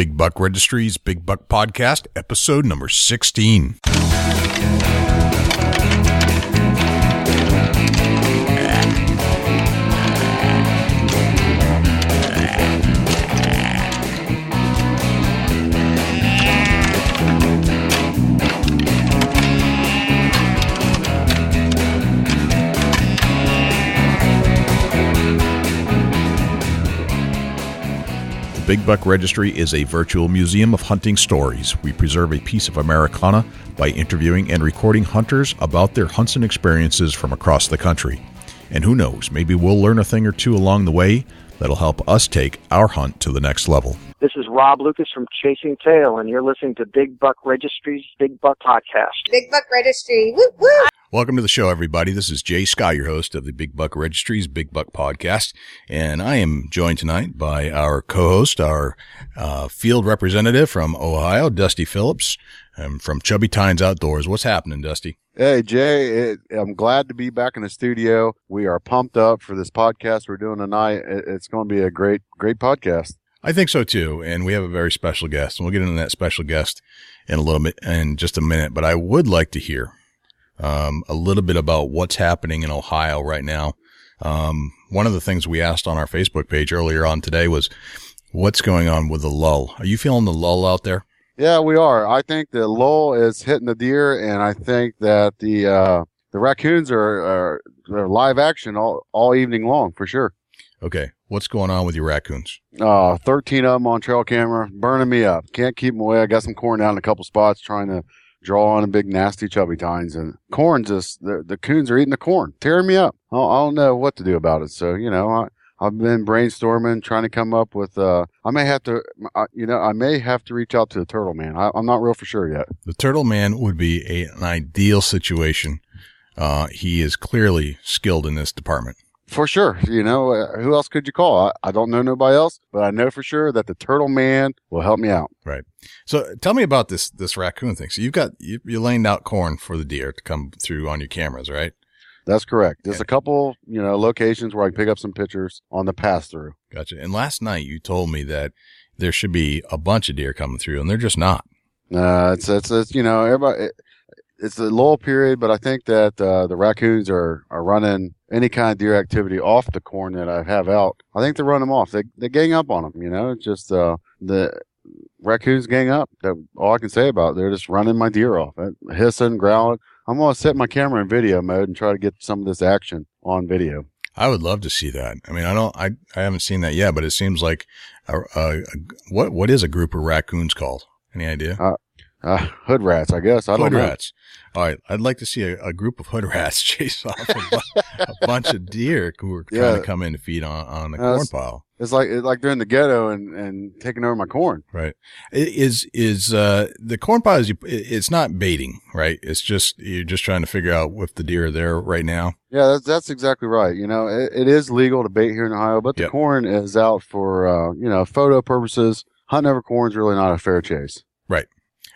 Big Buck Registries Big Buck Podcast, episode number 16. Big Buck Registry is a virtual museum of hunting stories. We preserve a piece of Americana by interviewing and recording hunters about their hunts and experiences from across the country. And who knows, maybe we'll learn a thing or two along the way that'll help us take our hunt to the next level. This is Rob Lucas from Chasing Tail, and you're listening to Big Buck Registry's Big Buck Podcast. Big Buck Registry. Woo woo. Welcome to the show, everybody. This is Jay Sky, your host of the Big Buck Registries Big Buck Podcast. And I am joined tonight by our co-host, our uh, field representative from Ohio, Dusty Phillips, um, from Chubby Tines Outdoors. What's happening, Dusty? Hey, Jay, it, I'm glad to be back in the studio. We are pumped up for this podcast we're doing tonight. It, it's going to be a great, great podcast. I think so too. And we have a very special guest and we'll get into that special guest in a little bit, in just a minute. But I would like to hear um, a little bit about what's happening in Ohio right now. Um, one of the things we asked on our Facebook page earlier on today was what's going on with the lull. Are you feeling the lull out there? Yeah, we are. I think the lull is hitting the deer, and I think that the uh, the raccoons are, are, are live action all, all evening long for sure. Okay, what's going on with your raccoons? Uh, 13 of them on trail camera, burning me up. Can't keep them away. I got some corn down in a couple spots trying to draw on a big nasty chubby tines and corn just the, the coons are eating the corn tearing me up I don't, I don't know what to do about it so you know I, I've been brainstorming, trying to come up with. Uh, I may have to, you know, I may have to reach out to the Turtle Man. I, am not real for sure yet. The Turtle Man would be a, an ideal situation. Uh, he is clearly skilled in this department. For sure. You know, uh, who else could you call? I, I, don't know nobody else, but I know for sure that the turtle man will help me out. Right. So tell me about this, this raccoon thing. So you've got, you, you're laying out corn for the deer to come through on your cameras, right? That's correct. There's a couple, you know, locations where I can pick up some pictures on the pass through. Gotcha. And last night you told me that there should be a bunch of deer coming through and they're just not. Uh, it's, it's, it's, you know, everybody, it, it's a lull period, but I think that, uh, the raccoons are, are running any kind of deer activity off the corn that I have out. I think they run them off. They, they gang up on them, you know, it's just, uh, the raccoons gang up. That all I can say about it. They're just running my deer off, hissing, growling. I'm going to set my camera in video mode and try to get some of this action on video. I would love to see that. I mean, I don't, I, I haven't seen that yet, but it seems like a, a, a what, what is a group of raccoons called? Any idea? Uh, uh, hood rats, I guess. I hood don't know. rats. All right. I'd like to see a, a group of hood rats chase off a, bu- a bunch of deer who are trying Yeah. to come in to feed on, on the Uh, corn it's- pile. It's like it's like they're in the ghetto and, and taking over my corn. Right. I- Is, is, uh, the corn pile is, you, it's not baiting, right? It's just, you're just trying to figure out if the deer are there right now. Yeah, that's that's exactly right. You know, it, it is legal to bait here in Ohio, but the Yep. corn is out for uh, you know photo purposes. Hunting over corn is really not a fair chase.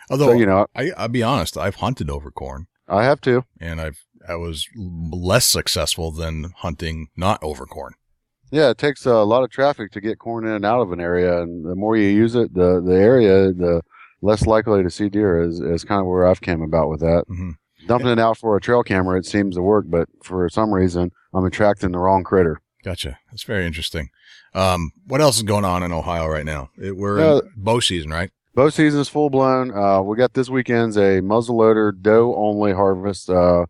Although, so you know, I, I'll be honest, I've hunted over corn I have to. and I've, I was less successful than hunting not over corn. Yeah, it takes a lot of traffic to get corn in and out of an area, and the more you use it, the the area, the less likely to see deer is is kind of where I've came about with that. hmm Dumping it out for a trail camera, it seems to work, but for some reason, I'm attracting the wrong critter. Gotcha. That's very interesting. Um, what else is going on in Ohio right now? It, we're Uh, in bow season, right? Bow season is full blown. Uh, we got this weekend's a muzzleloader doe only harvest uh,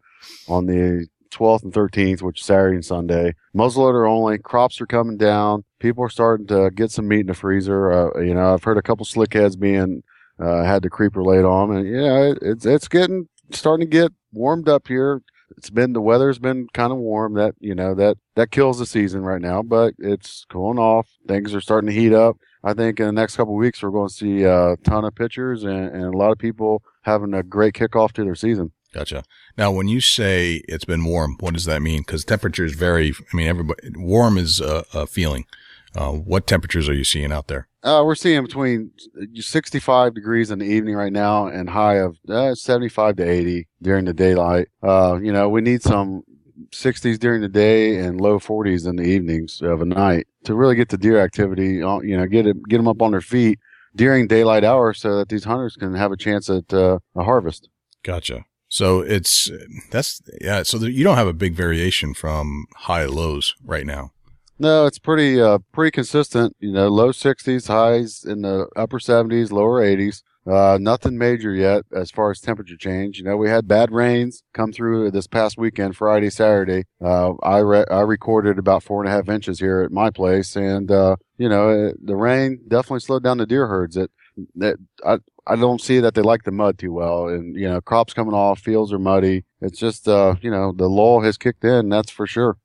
on the 12th and 13th, which is Saturday and Sunday. Muzzleloader only. Crops are coming down. People are starting to get some meat in the freezer. Uh, you know, I've heard a couple slick heads being uh, had the creeper laid on, and yeah, it, it's it's getting starting to get warmed up here. It's been the weather's been kind of warm. That you know that that kills the season right now, but it's cooling off. Things are starting to heat up. I think in the next couple of weeks we're going to see a ton of pitchers and, and a lot of people having a great kickoff to their season. Gotcha. Now, when you say it's been warm, what does that mean? Because temperatures vary. I mean, everybody, warm is a, a feeling. Uh, what temperatures are you seeing out there? Uh, we're seeing between 65 degrees in the evening right now and high of uh, 75 to 80 during the daylight. Uh, you know, we need some 60s during the day and low 40s in the evenings of a night to really get the deer activity. You know, get it, get them up on their feet during daylight hours so that these hunters can have a chance at uh, a harvest. Gotcha. So it's that's yeah. So you don't have a big variation from high lows right now. No, it's pretty uh pretty consistent. You know, low 60s, highs in the upper 70s, lower 80s. Uh, nothing major yet as far as temperature change. You know, we had bad rains come through this past weekend, Friday, Saturday. Uh, I re- I recorded about four and a half inches here at my place, and uh, you know, it, the rain definitely slowed down the deer herds. It that I I don't see that they like the mud too well, and you know, crops coming off, fields are muddy. It's just uh, you know, the lull has kicked in. That's for sure.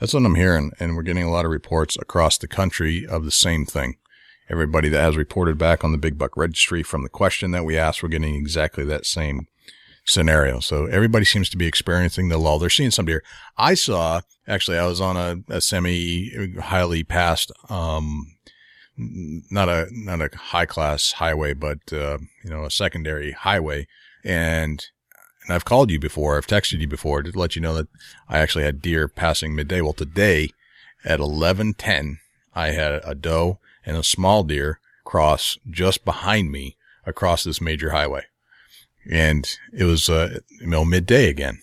That's what I'm hearing, and we're getting a lot of reports across the country of the same thing everybody that has reported back on the big buck registry from the question that we asked, we're getting exactly that same scenario. So everybody seems to be experiencing the lull. They're seeing some deer. I saw, actually, I was on a, a semi highly passed, um, not a, not a high class highway, but, uh, you know, a secondary highway. And, and I've called you before. I've texted you before to let you know that I actually had deer passing midday. Well, today at 1110, I had a doe and a small deer cross just behind me across this major highway. And it was, uh, you know, midday again.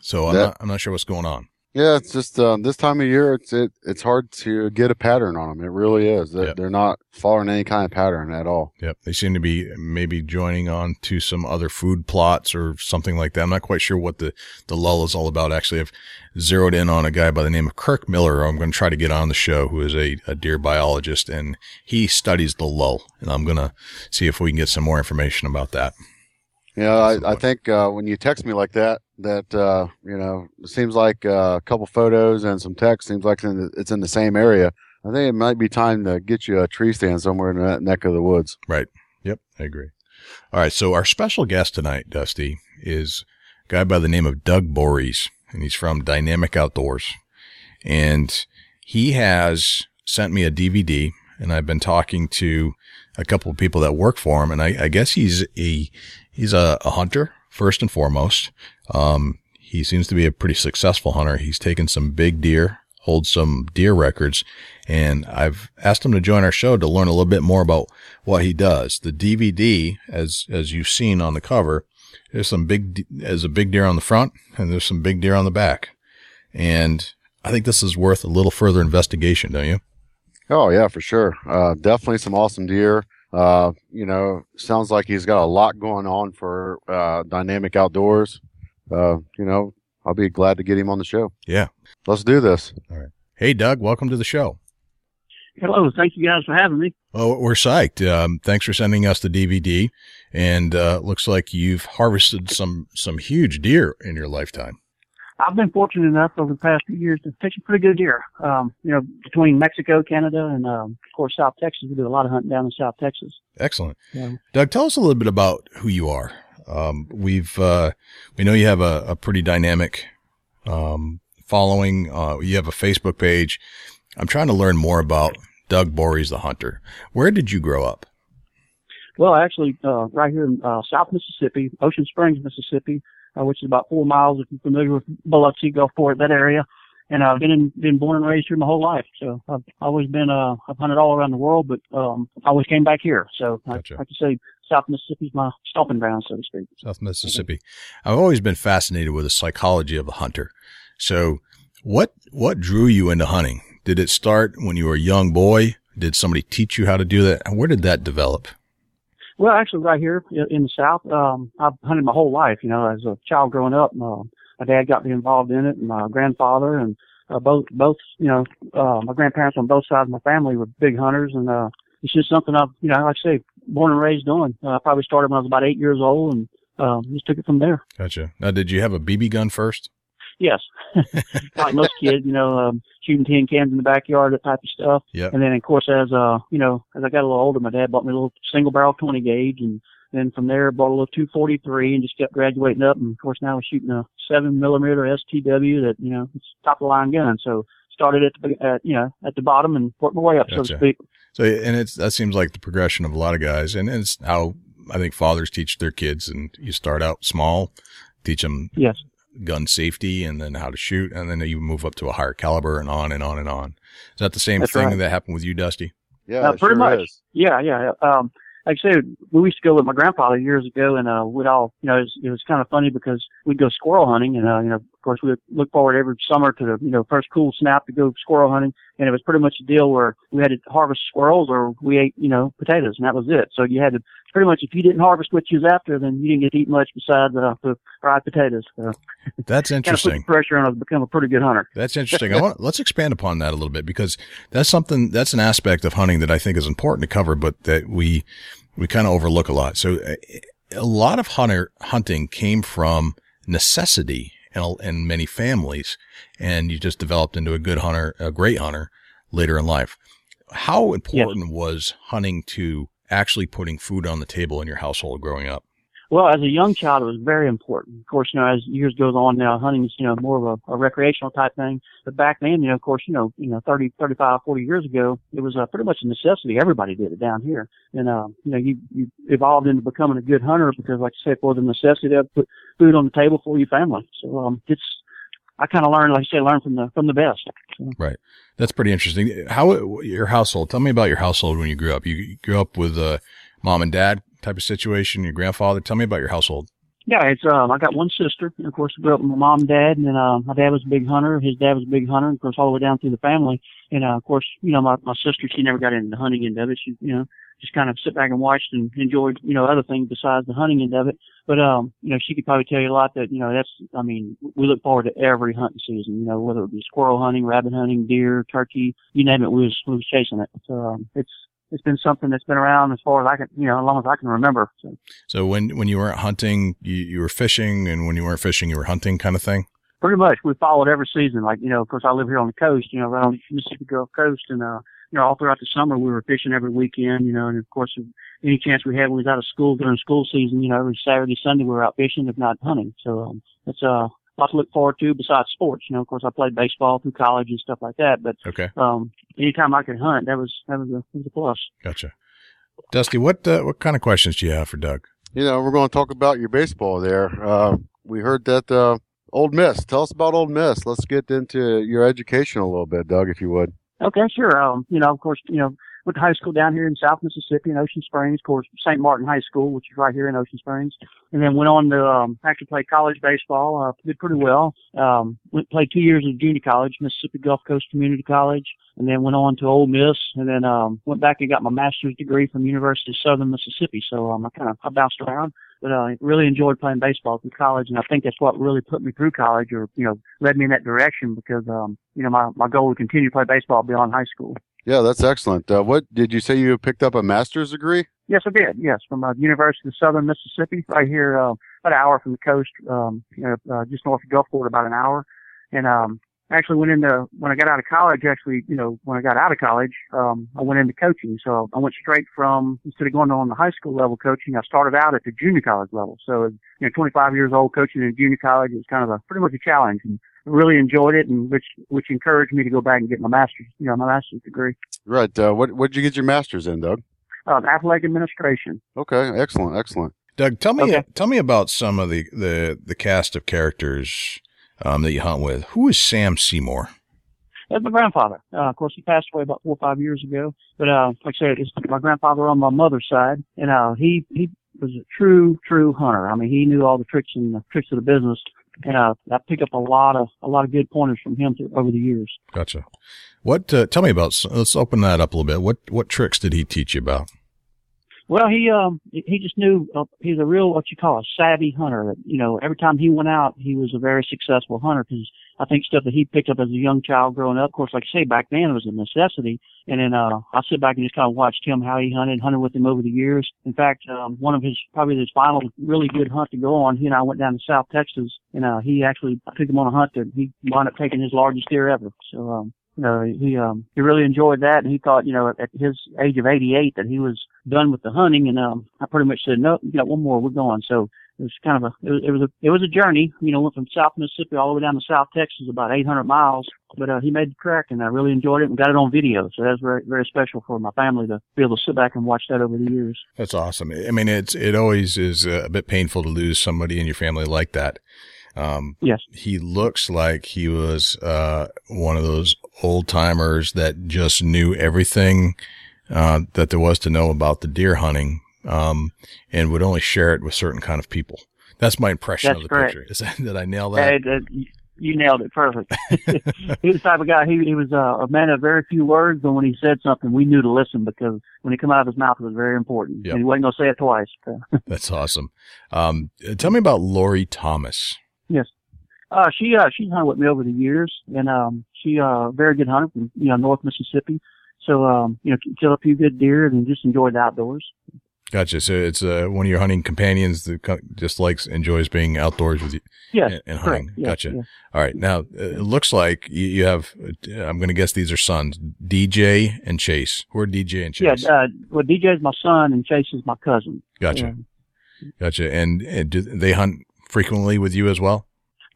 So I'm, not, I'm not sure what's going on. Yeah, it's just um, this time of year. It's it, it's hard to get a pattern on them. It really is. They're, yep. they're not following any kind of pattern at all. Yep, they seem to be maybe joining on to some other food plots or something like that. I'm not quite sure what the the lull is all about. Actually, I've zeroed in on a guy by the name of Kirk Miller. I'm going to try to get on the show, who is a, a deer biologist, and he studies the lull. And I'm going to see if we can get some more information about that. Yeah, I, I think uh, when you text me like that, that uh, you know, it seems like uh, a couple photos and some text seems like it's in the same area. I think it might be time to get you a tree stand somewhere in that neck of the woods. Right. Yep, I agree. All right, so our special guest tonight, Dusty, is a guy by the name of Doug Borries, and he's from Dynamic Outdoors, and he has sent me a DVD, and I've been talking to a couple of people that work for him, and I, I guess he's a he's a, a hunter first and foremost. Um, he seems to be a pretty successful hunter. He's taken some big deer, holds some deer records, and I've asked him to join our show to learn a little bit more about what he does. The DVD, as as you've seen on the cover, there's some big there's a big deer on the front, and there's some big deer on the back, and I think this is worth a little further investigation, don't you? Oh yeah, for sure. Uh, definitely some awesome deer. Uh, you know, sounds like he's got a lot going on for uh, Dynamic Outdoors. Uh, you know, I'll be glad to get him on the show. Yeah. Let's do this. All right. Hey, Doug, welcome to the show. Hello. Thank you guys for having me. Oh, we're psyched. Um, thanks for sending us the DVD. And uh, looks like you've harvested some some huge deer in your lifetime. I've been fortunate enough over the past few years to take some pretty good deer. Um, you know, between Mexico, Canada, and um, of course South Texas, we do a lot of hunting down in South Texas. Excellent. Yeah. Doug, tell us a little bit about who you are. Um, we've uh, we know you have a, a pretty dynamic um, following. Uh, you have a Facebook page. I'm trying to learn more about Doug Borries, the hunter. Where did you grow up? Well, actually, uh, right here in uh, South Mississippi, Ocean Springs, Mississippi uh, which is about four miles if you're familiar with Biloxi, Gulfport, that area. And I've been in, been born and raised here my whole life. So I've always been, uh, I've hunted all around the world, but, um, I always came back here. So gotcha. I, can say South Mississippi's my stomping ground, so to speak. South Mississippi. I've always been fascinated with the psychology of the hunter. So what, what drew you into hunting? Did it start when you were a young boy? Did somebody teach you how to do that? Where did that develop? Well, actually, right here in the South, um, I've hunted my whole life. You know, as a child growing up, uh, my dad got me involved in it, and my grandfather, and uh, both, both, you know, uh, my grandparents on both sides of my family were big hunters, and uh, it's just something I've, you know, like I say, born and raised doing. Uh, I probably started when I was about eight years old, and um, just took it from there. Gotcha. Now, did you have a BB gun first? Yes, like most kids, you know, um, shooting tin cans in the backyard, that type of stuff. Yeah. And then, of course, as uh, you know, as I got a little older, my dad bought me a little single barrel 20 gauge, and then from there, bought a little 243, and just kept graduating up. And of course, now we're shooting a seven millimeter STW that you know, it's top of the line gun. So started at the at, you know at the bottom and worked my way up, gotcha. so to speak. So, and it's that seems like the progression of a lot of guys, and it's how I think fathers teach their kids, and you start out small, teach them yes gun safety and then how to shoot. And then you move up to a higher caliber and on and on and on. Is that the same That's thing right. that happened with you, Dusty? Yeah, Uh, pretty sure much. is. Yeah, yeah. Um, like I said, we used to go with my grandfather years ago, and uh, we'd all, you know, it was, it was kind of funny because we'd go squirrel hunting, and uh, you know, of course, we would look forward every summer to the, you know, first cool snap to go squirrel hunting, and it was pretty much a deal where we had to harvest squirrels or we ate, you know, potatoes, and that was it. So you had to pretty much if you didn't harvest what you was after, then you didn't get to eat much besides uh, the fried potatoes. So That's kind of interesting. pressure on us to become a pretty good hunter. That's interesting. I want let's expand upon that a little bit because that's something that's an aspect of hunting that I think is important to cover, but that we we kind of overlook a lot. So uh, a lot of hunter hunting came from necessity in, in many families, and you just developed into a good hunter, a great hunter later in life. How important was hunting to actually putting food on the table in your household growing up? Well, as a young child, it was very important. Of course, you know, as years goes on now, hunting is, you know, more of a, a recreational type thing. But back then, you know, of course, you know, you know, 30, 35, 40 years ago, it was uh, pretty much a necessity. Everybody did it down here. And, uh, you know, you, you evolved into becoming a good hunter because, like I said, for the necessity to put food on the table for your family. So, um, it's, I kind of learned, like I say, learn from the, from the best. So. That's pretty interesting. How your household? Tell me about your household when you grew up. You grew up with a mom and dad type of situation. Your grandfather. Tell me about your household. Yeah, it's um I got one sister, and of course I grew up with my mom and dad, and then uh, my dad was a big hunter, his dad was a big hunter, and of course all the way down through the family. And uh, of course, you know, my my sister she never got into the hunting end of it. She you know just kind of sit back and watched and enjoyed you know other things besides the hunting end of it. But um you know she could probably tell you a lot that you know that's I mean we look forward to every hunting season. You know whether it be squirrel hunting, rabbit hunting, deer, turkey, you name it, we was we was chasing it. So um, it's it's been something that's been around as far as I can, you know, as long as I can remember. So. So when when you weren't hunting, you you were fishing, and when you weren't fishing, you were hunting, kind of thing. pretty much we followed every season. Like, you know, of course I live here on the coast, you know, right on the Mississippi Gulf Coast and uh you know, all throughout the summer we were fishing every weekend, you know, and of course any chance we had when we was out of school during school season, you know, every Saturday, Sunday we were out fishing, if not hunting. So um it's uh lot to look forward to besides sports. You know, of course I played baseball through college and stuff like that, but Okay, um anytime I could hunt that was that was a was a plus. gotcha. Dusty, what uh, what kind of questions do you have for Doug? You know, we're going to talk about your baseball there. Uh, we heard that uh, Ole Miss. Tell us about Ole Miss. Let's get into your education a little bit, Doug, if you would. Okay, sure. Um, you know, of course, you know, went to high school down here in South Mississippi in Ocean Springs, of course, St. Martin High School, which is right here in Ocean Springs. And then went on to um, actually play college baseball. Uh, did pretty well. Um, went played two years at junior college, Mississippi Gulf Coast Community College, and then went on to Ole Miss, and then um, went back and got my master's degree from University of Southern Mississippi. So um, I kind of I bounced around, but I uh, really enjoyed playing baseball through college, and I think that's what really put me through college, or you know, led me in that direction because um, you know my my goal was to continue to play baseball beyond high school. Yeah, that's excellent. Uh, what did you say you picked up a master's degree? Yes, I did. Yes, from uh, University of Southern Mississippi, right here, uh, about an hour from the coast, um, you know, uh, just north of Gulfport, about an hour. And um, actually went into when I got out of college. Actually, you know, when I got out of college, um, I went into coaching. So I went straight from instead of going on the high school level coaching, I started out at the junior college level. So you know, 25 years old coaching in junior college is kind of a pretty much a challenge. And I really enjoyed it, and which which encouraged me to go back and get my master's, you know, my master's degree, Right. Uh, what what did you get your master's in, Doug? um, athletic administration. Okay, excellent, excellent. Doug, tell me Okay. tell me about some of the the the cast of characters um, that you hunt with. Who is Sam Seymour? That's my grandfather. Uh, of course, he passed away about four or five years ago. But uh, like I said, it's my grandfather on my mother's side, and uh, he he was a true true hunter. I mean, he knew all the tricks and the tricks of the business, and uh, I picked up a lot of a lot of good pointers from him through, over the years. Gotcha. What? Uh, tell me about. Let's open that up a little bit. What what tricks did he teach you about? Well, he um he just knew uh, he's a real what you call a savvy hunter. You know, every time he went out, he was a very successful hunter because I think stuff that he picked up as a young child growing up. Of course, like I say, back then it was a necessity. And then uh I sit back and just kind of watched him how he hunted, hunted with him over the years. In fact, um one of his probably his final really good hunt to go on, he and I went down to South Texas, and uh he actually I took him on a hunt that he wound up taking his largest deer ever. So um you know, he um he really enjoyed that, and he thought, you know, at, his age of 88 that he was done with the hunting, and um I pretty much said, no, you got one more, we're going. So it was kind of a it was, it was a it was a journey, you know, went from South Mississippi all the way down to South Texas, about 800 miles, but uh, he made the trek, and I really enjoyed it and got it on video. So that was very very special for my family to be able to sit back and watch that over the years. That's awesome. I mean, it's it always is a bit painful to lose somebody in your family like that. Um, Yes. he looks like he was uh, one of those old timers that just knew everything uh, that there was to know about the deer hunting, um, and would only share it with certain kind of people. That's my impression That's of the correct. picture. Is that, did I nail that? That- you nailed it perfect. he was the type of guy. He he was uh, a man of very few words, but when he said something, we knew to listen because when it came out of his mouth, it was very important, Yep. and he wasn't going to say it twice. That's awesome. Um, tell me about Lori Thomas. Uh, she uh she's hunted with me over the years, and um she uh very good hunter from you know North Mississippi. So um you know kill a few good deer and just enjoy the outdoors. Gotcha. So it's uh, one of your hunting companions that just likes enjoys being outdoors with you Yes, and, and hunting. Yes, gotcha. yes. All right. Now it looks like you, you have. Uh, I'm going to guess these are sons, DJ and Chase. Who are DJ and Chase? Yeah, uh, well, DJ is my son and Chase is my cousin. gotcha. Um, Gotcha. And, and do they hunt frequently with you as well?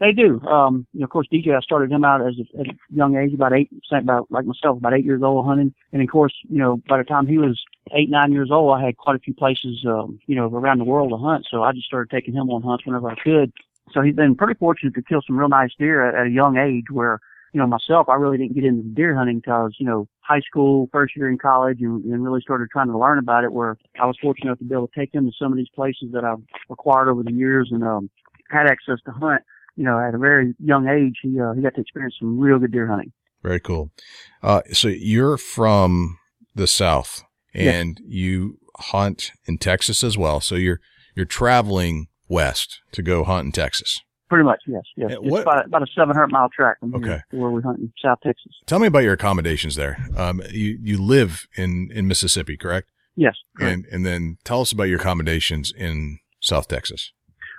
They do. Um, you know, of course, DJ, I started him out as a, at a young age, about eight, about like myself, about eight years old hunting. And of course, you know, by the time he was eight, nine years old, I had quite a few places, um, you know, around the world to hunt. So I just started taking him on hunts whenever I could. So he's been pretty fortunate to kill some real nice deer at, at a young age where, you know, myself, I really didn't get into deer hunting was, you know, high school, first year in college and, and really started trying to learn about it where I was fortunate enough to be able to take him to some of these places that I've acquired over the years and, um, had access to hunt you know, at a very young age, he uh, he got to experience some real good deer hunting. Very cool. Uh, so you're from the South Yes. and you hunt in Texas as well. So you're, you're traveling west to go hunt in Texas. Pretty much, yes, yes. It's about, about a 700 mile track from Okay. where we hunt in South Texas. Tell me about your accommodations there. Um, you, you live in, in Mississippi, correct? Yes. correct. And, and then tell us about your accommodations in South Texas.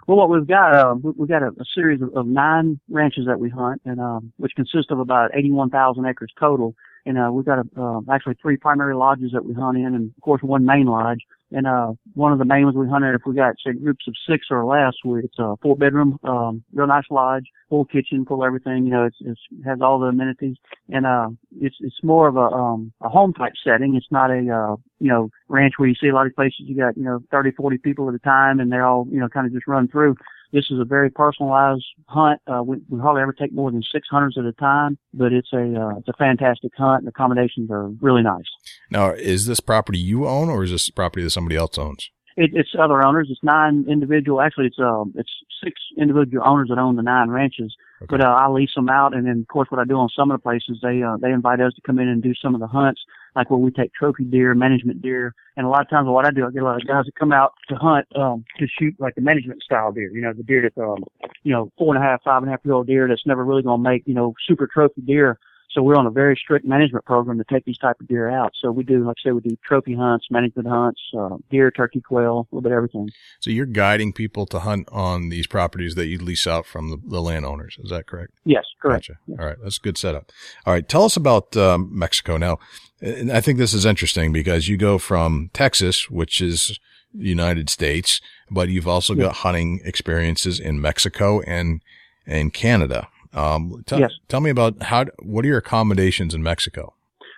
Well, what we've got, we- we've got a, a series of, of nine ranches that we hunt, and um, which consist of about 81,000 acres total. And uh, we've got a, uh, actually three primary lodges that we hunt in, and of course one main lodge. And uh, one of the main ones we hunted, if we got say groups of six or less, we, it's a four bedroom, um, real nice lodge, full kitchen, full everything. You know, it's, it's has all the amenities, and uh, it's it's more of a um a home type setting. It's not a uh you know ranch where you see a lot of places you got you know 30, 40 people at a time, and they're all you know kind of just run through. This is a very personalized hunt. Uh, we, we hardly ever take more than six hunters at a time, but it's a uh, it's a fantastic hunt, and the accommodations are really nice. Now, is this property you own or is this property that somebody else owns? It, it's other owners. It's nine individual. Actually, it's um, it's six individual owners that own the nine ranches. Okay. But uh, I lease them out, and then of course, what I do on some of the places, they uh, they invite us to come in and do some of the hunts, like where we take trophy deer, management deer, and a lot of times what I do, I get a lot of guys that come out to hunt um, to shoot like the management style deer. You know, the deer that's um, you know four and a half, five and a half year old deer that's never really going to make you know super trophy deer. So we're on a very strict management program to take these type of deer out. So we do, like I say, we do trophy hunts, management hunts, uh, deer, turkey, quail, a little bit of everything. So you're guiding people to hunt on these properties that you lease out from the, the landowners. Is that correct? Yes, correct. Gotcha. All right. That's a good setup. All right. Tell us about um, Mexico now. And I think this is interesting because you go from Texas, which is United States, but you've also Yeah. got hunting experiences in Mexico and, and Canada. Um, tell, Yes. tell me about how, what are your accommodations in Mexico?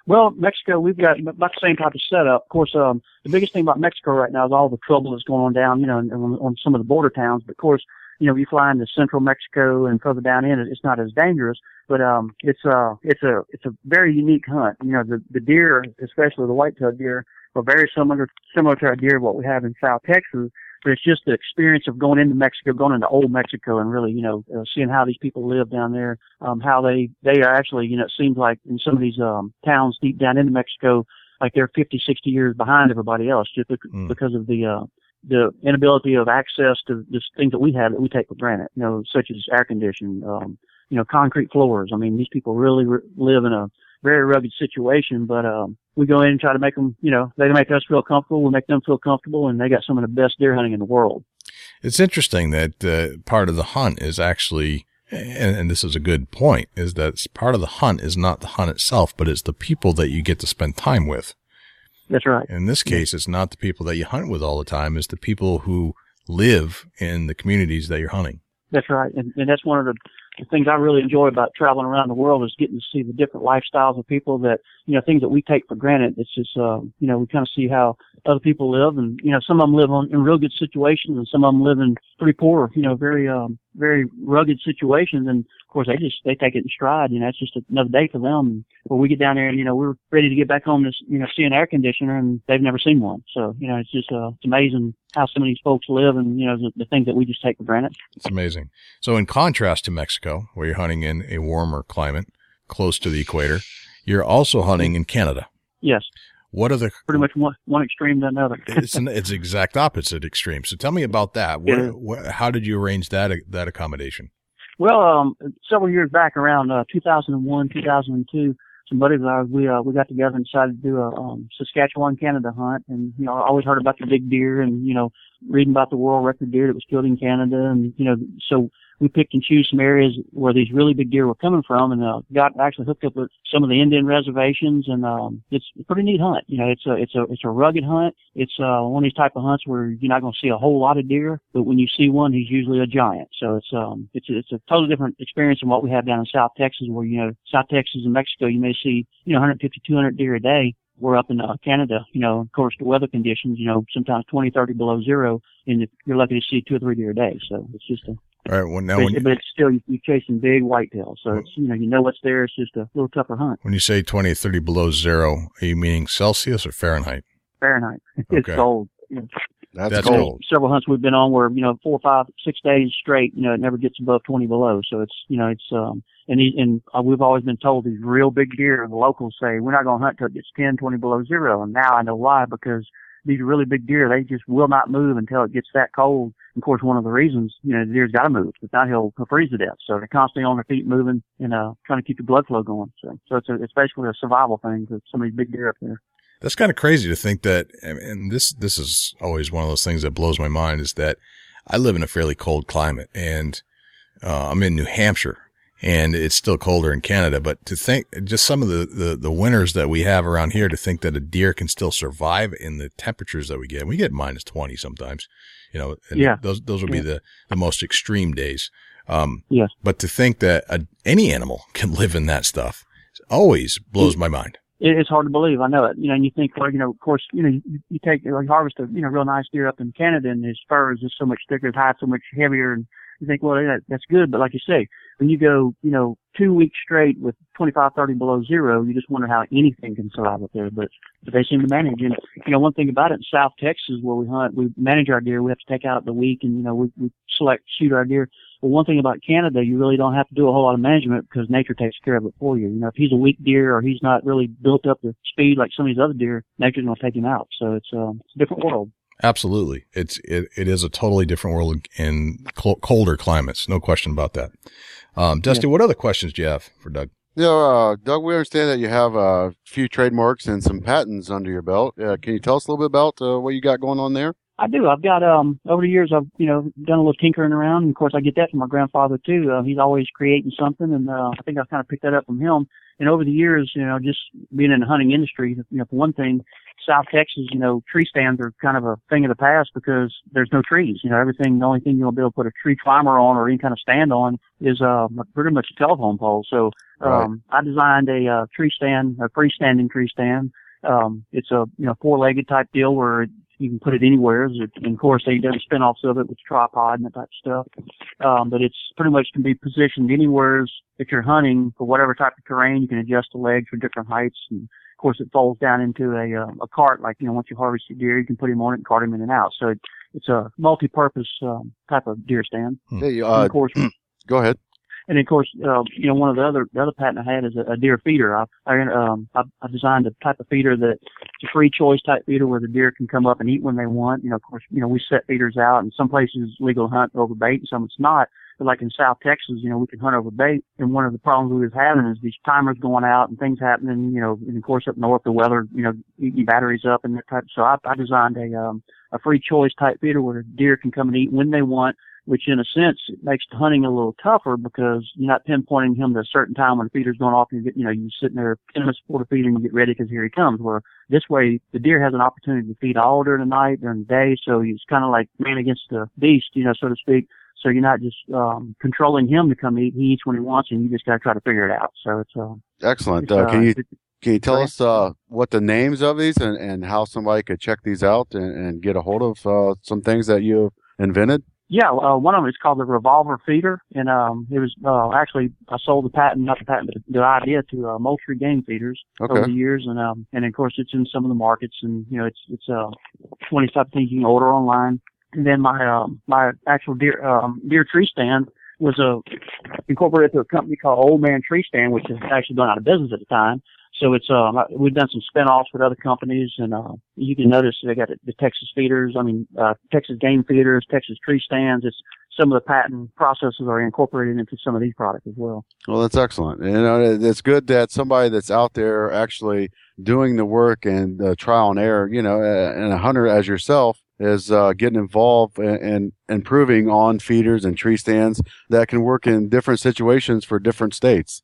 Well, Mexico, we've got about the same type of setup. Of course, um, the biggest thing about Mexico right now is all the trouble that's going on down, you know, on, on some of the border towns. But of course, you know, you fly into central Mexico and further down in, it's not as dangerous. But um, it's uh, it's a it's a very unique hunt. You know, the the deer, especially the white-tailed deer, are very similar similar to our deer what we have in South Texas. But it's just the experience of going into Mexico, going into old Mexico, and really, you know, uh, seeing how these people live down there, um, how they they are actually, you know, it seems like in some of these um, towns deep down into Mexico, like they're 50, 60 years behind everybody else just bec- Mm. because of the uh, the inability of access to just things that we have that we take for granted, you know, such as air conditioning, um, you know, concrete floors. I mean, these people really re- live in a very rugged situation, but um, we go in and try to make them, you know, they make us feel comfortable, we make them feel comfortable, and they got some of the best deer hunting in the world. It's interesting that uh, part of the hunt is actually, and, and this is a good point, is that part of the hunt is not the hunt itself, but it's the people that you get to spend time with. That's right. In this case, it's not the people that you hunt with all the time, it's the people who live in the communities that you're hunting. That's right, and, and that's one of the, the things I really enjoy about traveling around the world is getting to see the different lifestyles of people that you know things that we take for granted. It's just uh, you know we kind of see how other people live, and you know some of them live on, in real good situations, and some of them live in pretty poor, you know, very um very rugged situations, and of course they just they take it in stride. You know, it's just another day for them. When we get down there, and you know, we're ready to get back home to you know see an air conditioner, and they've never seen one. So you know, it's just uh, it's amazing how some of these folks live, and you know, the, the things that we just take for granted. It's amazing. So in contrast to Mexico, where you're hunting in a warmer climate close to the equator, you're also hunting in Canada. Yes. What are the pretty much one one extreme to another? it's an it's exact opposite extreme. So tell me about that. What, Yeah. what, how did you arrange that that accommodation? Well, um, several years back, around uh, 2001, 2002, some buddies of ours, we uh, we got together and decided to do a um, Saskatchewan, Canada hunt. And you know, I always heard about the big deer, and you know, reading about the world record deer that was killed in Canada, and you know, so we picked and choose some areas where these really big deer were coming from, and uh, got actually hooked up with some of the Indian reservations, and um, it's a pretty neat hunt. You know, it's a it's a it's a rugged hunt. It's uh, one of these type of hunts where you're not going to see a whole lot of deer, but when you see one, he's usually a giant. So it's um it's it's a totally different experience than what we have down in South Texas, where you know South Texas and Mexico, you may see you know 150, 200 deer a day. We're up in uh, Canada, you know, of course the weather conditions, you know, sometimes 20, 30 below zero, and you're lucky to see two or three deer a day. So it's just a All right. Well, now but, when, but it's still you- you're chasing big whitetails, so it's you know you know what's there. It's just a little tougher hunt. when you say 20, 30 below zero, are you meaning Celsius or Fahrenheit? Fahrenheit. it's cold. You That's, That's cold. cold. several hunts we've been on where you know four, five, six days straight. You know it never gets above 20 below. So it's you know it's um and he, and uh, we've always been told these real big deer. The locals say we're not going to hunt till it gets 10, 20 below zero. And now I know why because these really big deer they just will not move until it gets that cold. Of course, one of the reasons, you know, the deer's got to move. If not, he'll, he'll freeze to death. So they're constantly on their feet moving and, uh, trying to keep the blood flow going. So, so it's a, it's basically a survival thing for some of these big deer up there. That's kind of crazy to think that, and this, this is always one of those things that blows my mind is that I live in a fairly cold climate and, uh, I'm in New Hampshire and it's still colder in Canada, but to think just some of the, the, the winters that we have around here to think that a deer can still survive in the temperatures that we get. We get minus 20 sometimes, you know, and Yeah. those, those will be Yeah. the, the most extreme days. Um, Yes. but to think that a, any animal can live in that stuff always blows my mind. It, it's hard to believe. I know it. You know, and you think, well, you know, of course, you know, you, you take you harvest a you know real nice deer up in Canada, and his fur is just so much thicker, his hide's so much heavier, and you think, well, that, that's good. But like you say, when you go, you know, two weeks straight with 25, 30 below zero, you just wonder how anything can survive up there. But but they seem to manage. And you know, one thing about it in South Texas where we hunt, we manage our deer. We have to take out the weak, and you know, we, we select shoot our deer. But one thing about Canada, you really don't have to do a whole lot of management because nature takes care of it for you. You know, if he's a weak deer or he's not really built up to speed like some of these other deer, nature's going to take him out. So it's, um, it's a different world. Absolutely. It's, it, it is a totally different world in cl- colder climates. No question about that. Um, Dusty, what other questions do you have for Doug? Yeah, uh, Doug, we understand that you have a few trademarks and some patents under your belt. Uh, can you tell us a little bit about uh, what you got going on there? I do. I've got um over the years I've you know done a little tinkering around, and of course I get that from my grandfather too. Uh, he's always creating something, and uh, I think I've kind of picked that up from him. And over the years, you know, just being in the hunting industry, you know, for one thing, South Texas, you know, tree stands are kind of a thing of the past because there's no trees. You know, everything, the only thing you'll be able to put a tree climber on or any kind of stand on is uh pretty much a telephone pole. So um, I designed a uh, tree stand, a freestanding tree stand. Um, it's a you know four-legged type deal where you can put it anywhere. And of course, they do spin-offs of it with tripod and that type of stuff. Um, but it's pretty much can be positioned anywhere that you're hunting for whatever type of terrain. You can adjust the legs for different heights. And of course, it folds down into a, uh, a cart. Like, you know, once you harvest your deer, you can put him on it and cart him in and out. So it, it's a multi-purpose, um, type of deer stand. Hmm. Hey, And uh, of course, go ahead. And of course, uh, you know, one of the other the other patent I had is a, a deer feeder. I I, um, I I designed a type of feeder that it's a free choice type feeder where the deer can come up and eat when they want. You know, of course, you know we set feeders out, and some places legal hunt over bait, and some it's not. But like in South Texas, you know, we can hunt over bait, and one of the problems we was having is these timers going out and things happening. You know, and of course up north the weather, you know, eating batteries up and that type. So I, I designed a um a free choice type feeder where the deer can come and eat when they want which in a sense it makes the hunting a little tougher because you're not pinpointing him to a certain time when the feeder's going off and you get, you know, you're sitting there 10 minutes before the feeder and you get ready because here he comes. Where this way the deer has an opportunity to feed all during the night, during the day. So he's kind of like man against the beast, you know, so to speak. So you're not just, um, controlling him to come eat. He eats when he wants and you just got to try to figure it out. So it's, uh, Excellent. it's, Uh, can you can you tell us uh, what the names of these and, and how somebody could check these out and, and get a hold of uh, some things that you've invented? Yeah, uh, one of them is called the Revolver Feeder, and um, it was uh, actually I sold the patent, not the patent, but the idea to uh, Moultrie Game Feeders Okay. over the years, and um, and of course it's in some of the markets, and you know it's it's uh, 2017 you can order online. And then my um, my actual deer um, deer tree stand was uh, incorporated to a company called Old Man Tree Stand, which is actually going out of business at the time. So it's um we've done some spin-offs with other companies, and uh, you can notice they got the, the Texas feeders. I mean, uh, Texas game feeders, Texas tree stands. It's some of the patent processes are incorporated into some of these products as well. Well, that's excellent. You know, it's good that somebody that's out there actually doing the work and uh, trial and error, you know, uh, and a hunter as yourself is uh, getting involved and improving on feeders and tree stands that can work in different situations for different states.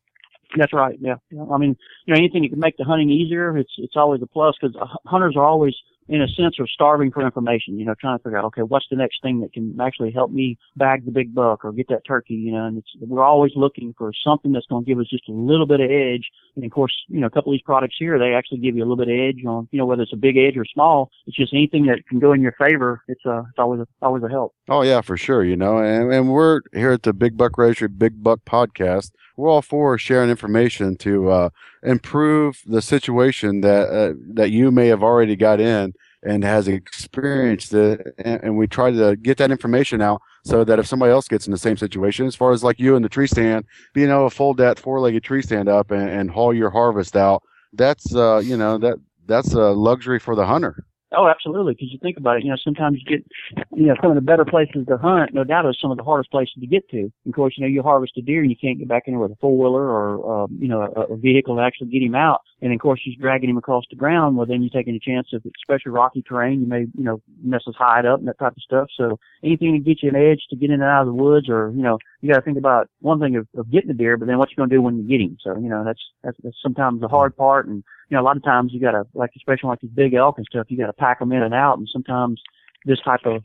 That's right. Yeah. I mean, you know, anything that can make the hunting easier, it's it's always a plus because uh, hunters are always, in a sense, are starving for information. You know, trying to figure out, okay, what's the next thing that can actually help me bag the big buck or get that turkey. You know, and it's we're always looking for something that's going to give us just a little bit of edge. And of course, you know, a couple of these products here, they actually give you a little bit of edge on, you know, whether it's a big edge or small. It's just anything that can go in your favor. It's uh, it's always a, always a help. Oh yeah, for sure. You know, and, and we're here at the Big Buck Registry Big Buck Podcast. We're all for sharing information to uh, improve the situation that uh, that you may have already got in and has experienced it, and, and we try to get that information out so that if somebody else gets in the same situation, as far as like you in the tree stand, being able to fold that four-legged tree stand up and, and haul your harvest out, that's uh, you know that that's a luxury for the hunter. Oh, absolutely. Because you think about it, you know, sometimes you get, you know, some of the better places to hunt. No doubt, is some of the hardest places to get to. Of course, you know, you harvest a deer and you can't get back in with a four wheeler or, um, you know, a, a vehicle to actually get him out. And of course, you're dragging him across the ground. Well, then you're taking a chance it's especially rocky terrain, you may, you know, mess his hide up and that type of stuff. So anything to get you an edge to get in and out of the woods, or you know, you got to think about one thing of, of getting the deer, but then what you're going to do when you get him. So you know, that's that's, that's sometimes the hard part and you know, a lot of times you gotta, like, especially like these big elk and stuff, you gotta pack them in and out, and sometimes this type of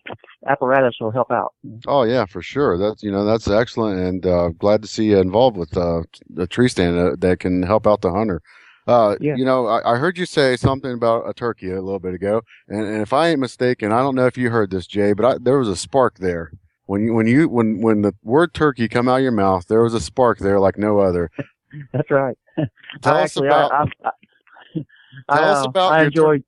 apparatus will help out. Oh yeah, for sure. That's you know that's excellent, and uh, glad to see you involved with uh, the tree stand uh, that can help out the hunter. Uh, Yeah. You know, I, I heard you say something about a turkey a little bit ago, and, and if I ain't mistaken, I don't know if you heard this, Jay, but I, there was a spark there when you when you when when the word turkey come out of your mouth. There was a spark there like no other. That's right. Tell I us actually, about. I, I, I, Tell us uh, about I your enjoyed.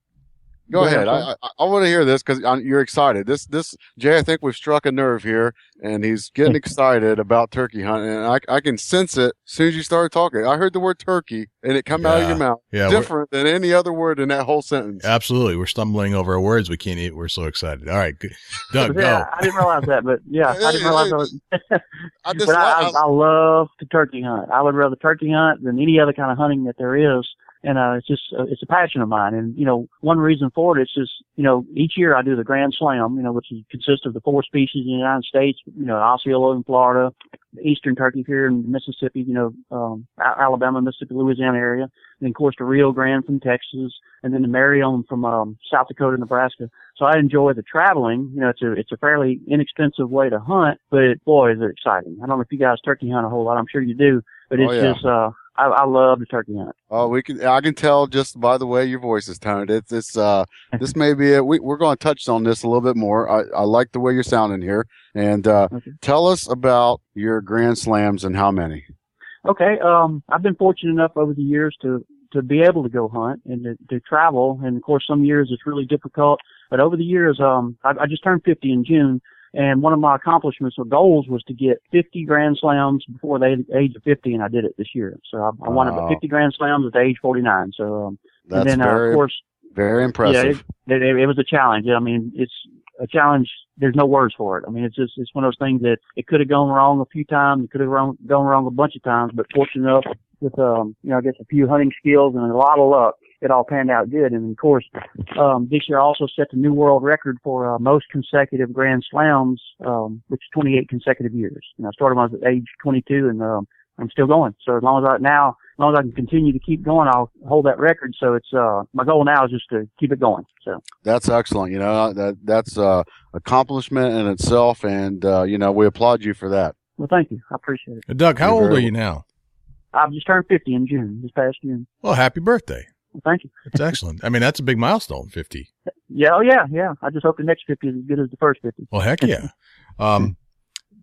Go Go ahead, ahead. I, I, I want to hear this because you're excited. This, this, Jay, I think we've struck a nerve here and he's getting excited about turkey hunting. And I, I can sense it as soon as you started talking. I heard the word turkey and it come out of your mouth. Yeah, Different than any other word in that whole sentence. Absolutely. We're stumbling over our words we can't eat. We're so excited. All right. Good. Doug, yeah, go. I didn't realize that, but yeah, I didn't realize that. Was, I just, but I, I, I love to turkey hunt. I would rather turkey hunt than any other kind of hunting that there is. And, uh, it's just, uh, it's a passion of mine. And, you know, one reason for it, it's just, you know, each year I do the Grand Slam, you know, which consists of the four species in the United States, you know, Osceola in Florida, the Eastern turkey here in Mississippi, you know, um, Alabama, Mississippi, Louisiana area. And of course the Rio Grande from Texas and then the Merriam from, um, South Dakota, Nebraska. So I enjoy the traveling. You know, it's a it's a fairly inexpensive way to hunt, but boy, is it exciting. I don't know if you guys turkey hunt a whole lot. I'm sure you do, but Oh, it's yeah. just uh, I, I love the turkey hunt. Oh, we can. I can tell just by the way your voice is toned. It's this. Uh, this may be it. We, we're going to touch on this a little bit more. I, I like the way you're sounding here. And uh, Okay. tell us about your grand slams and how many. Okay, um, I've been fortunate enough over the years to to be able to go hunt and to, to travel, and of course some years it's really difficult. But over the years, um, I, I just turned 50 in June, and one of my accomplishments or goals was to get 50 Grand Slams before the age of 50, and I did it this year. So I, I wanted Wow. 50 Grand Slams at the age 49. So um, That's and then uh, of course very yeah, impressive. it, it, it was a challenge. I mean, it's a challenge. There's no words for it. I mean, it's just it's one of those things that it could have gone wrong a few times. It could have gone wrong a bunch of times. But fortunate enough with um, you know, I guess a few hunting skills and a lot of luck, it all panned out good. And of course, um, this year I also set the new world record for uh, most consecutive Grand Slams, um, which is 28 consecutive years. And I started when I was at age 22, and um, I'm still going. So as long as I now, as long as I can continue to keep going, I'll hold that record. So it's uh, my goal now is just to keep it going. So That's excellent. You know that that's uh, accomplishment in itself, and uh, you know we applaud you for that. well, thank you. I appreciate it. Doug, how You're old are you now? I've just turned 50 in June, this past June. Well, happy birthday. Thank you. That's excellent. I mean, that's a big milestone, 50. Yeah, oh yeah, yeah. I just hope the next 50 is as good as the first 50. Well, heck yeah. Um,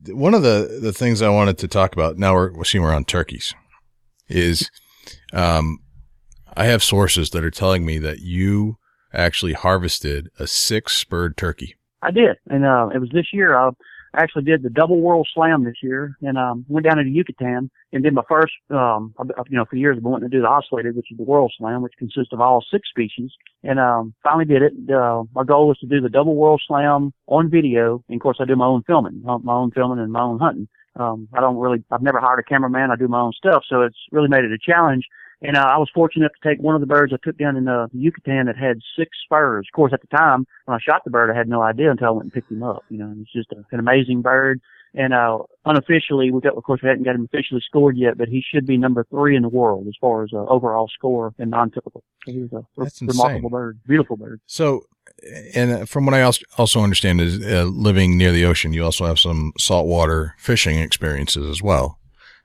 one of the, the things I wanted to talk about now we're, we're seeing we're on turkeys is, um, I have sources that are telling me that you actually harvested a six spurred turkey. I did, and uh, it was this year. I actually did the double world slam this year, and um, went down into Yucatan and did my first. Um, you know, for years I've been wanting to do the ocellated, which is the world slam, which consists of all six species, and um, finally did it. Uh, my goal was to do the double world slam on video, and of course I do my own filming, my own filming and my own hunting. Um, I don't really, I've never hired a cameraman. I do my own stuff, so it's really made it a challenge. And uh, I was fortunate enough to take one of the birds I took down in uh, Yucatan that had six spurs. Of course, at the time when I shot the bird, I had no idea until I went and picked him up. You know, and it's just a, an amazing bird. And uh, unofficially, we got, of course, we hadn't got him officially scored yet, but he should be number three in the world as far as uh, overall score and non-typical. So he was a That's insane. remarkable bird, beautiful bird. So, and uh, from what I als- also understand is uh, living near the ocean, you also have some saltwater fishing experiences as well.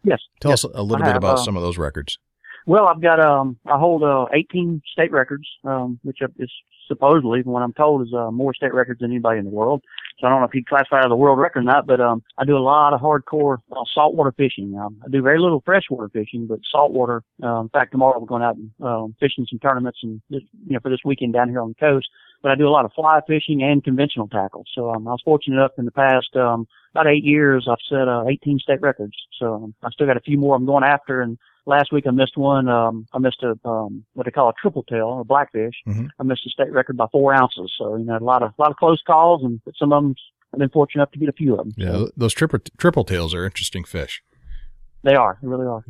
Yes. Tell yes. us a little I bit have, about uh, some of those records. Well, I've got um, I hold uh, 18 state records, um, which is supposedly, from what I'm told, is uh, more state records than anybody in the world. So I don't know if you classify it as a world record or not, but um, I do a lot of hardcore uh, saltwater fishing. Um, I do very little freshwater fishing, but saltwater. Uh, in fact, tomorrow we're going out and um, fishing some tournaments and you know for this weekend down here on the coast. But I do a lot of fly fishing and conventional tackle. So um, I was fortunate enough in the past um, about eight years, I've set uh, 18 state records. So um, I still got a few more I'm going after and last week I missed one. Um, I missed a um, what they call a triple tail or blackfish. Mhm. I missed a state record by four ounces. So you know, a lot of a lot of close calls, and but some of them I've been fortunate enough to get a few of them. Yeah, So those triple triple tails are interesting fish. they are. They really are.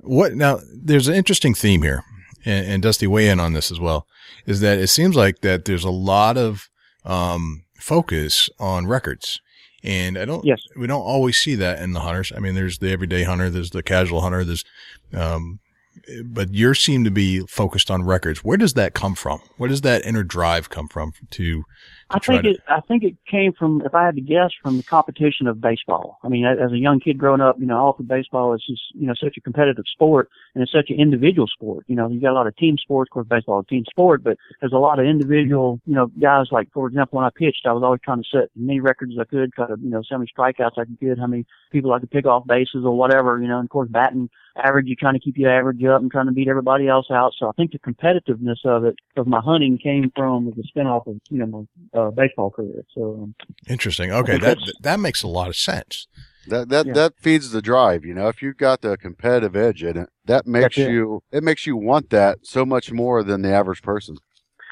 What now? There's an interesting theme here, and, and Dusty weigh in on this as well. Is that it seems like that there's a lot of um, focus on records, and I don't. Yes. we don't always see that in the hunters. I mean, there's the everyday hunter, there's the casual hunter, there's, um, but you seem to be focused on records. Where does that come from? Where does that inner drive come from to? to I think to- it. I think it came from, if I had to guess, from the competition of baseball. I mean, as as a young kid growing up, you know, all through baseball is just, you know, such a competitive sport, and it's such an individual sport. You know, you got a lot of team sports. Of course, baseball is a team sport, but there's a lot of individual, you know, guys. Like for example, when I pitched, I was always trying to set as many records as I could, try to, you know, so many strikeouts I could get, how many people I could pick off bases or whatever. You know, and of course, batting average, you're trying to keep your average up and trying to beat everybody else out. So I think the competitiveness of it, of my hunting, came from the spinoff of, you know, my uh, baseball career. So um, Interesting. Okay, that that makes a lot of sense. That that Yeah. that feeds the drive. You know, if you've got the competitive edge in it, that makes That's it. you it makes you want that so much more than the average person.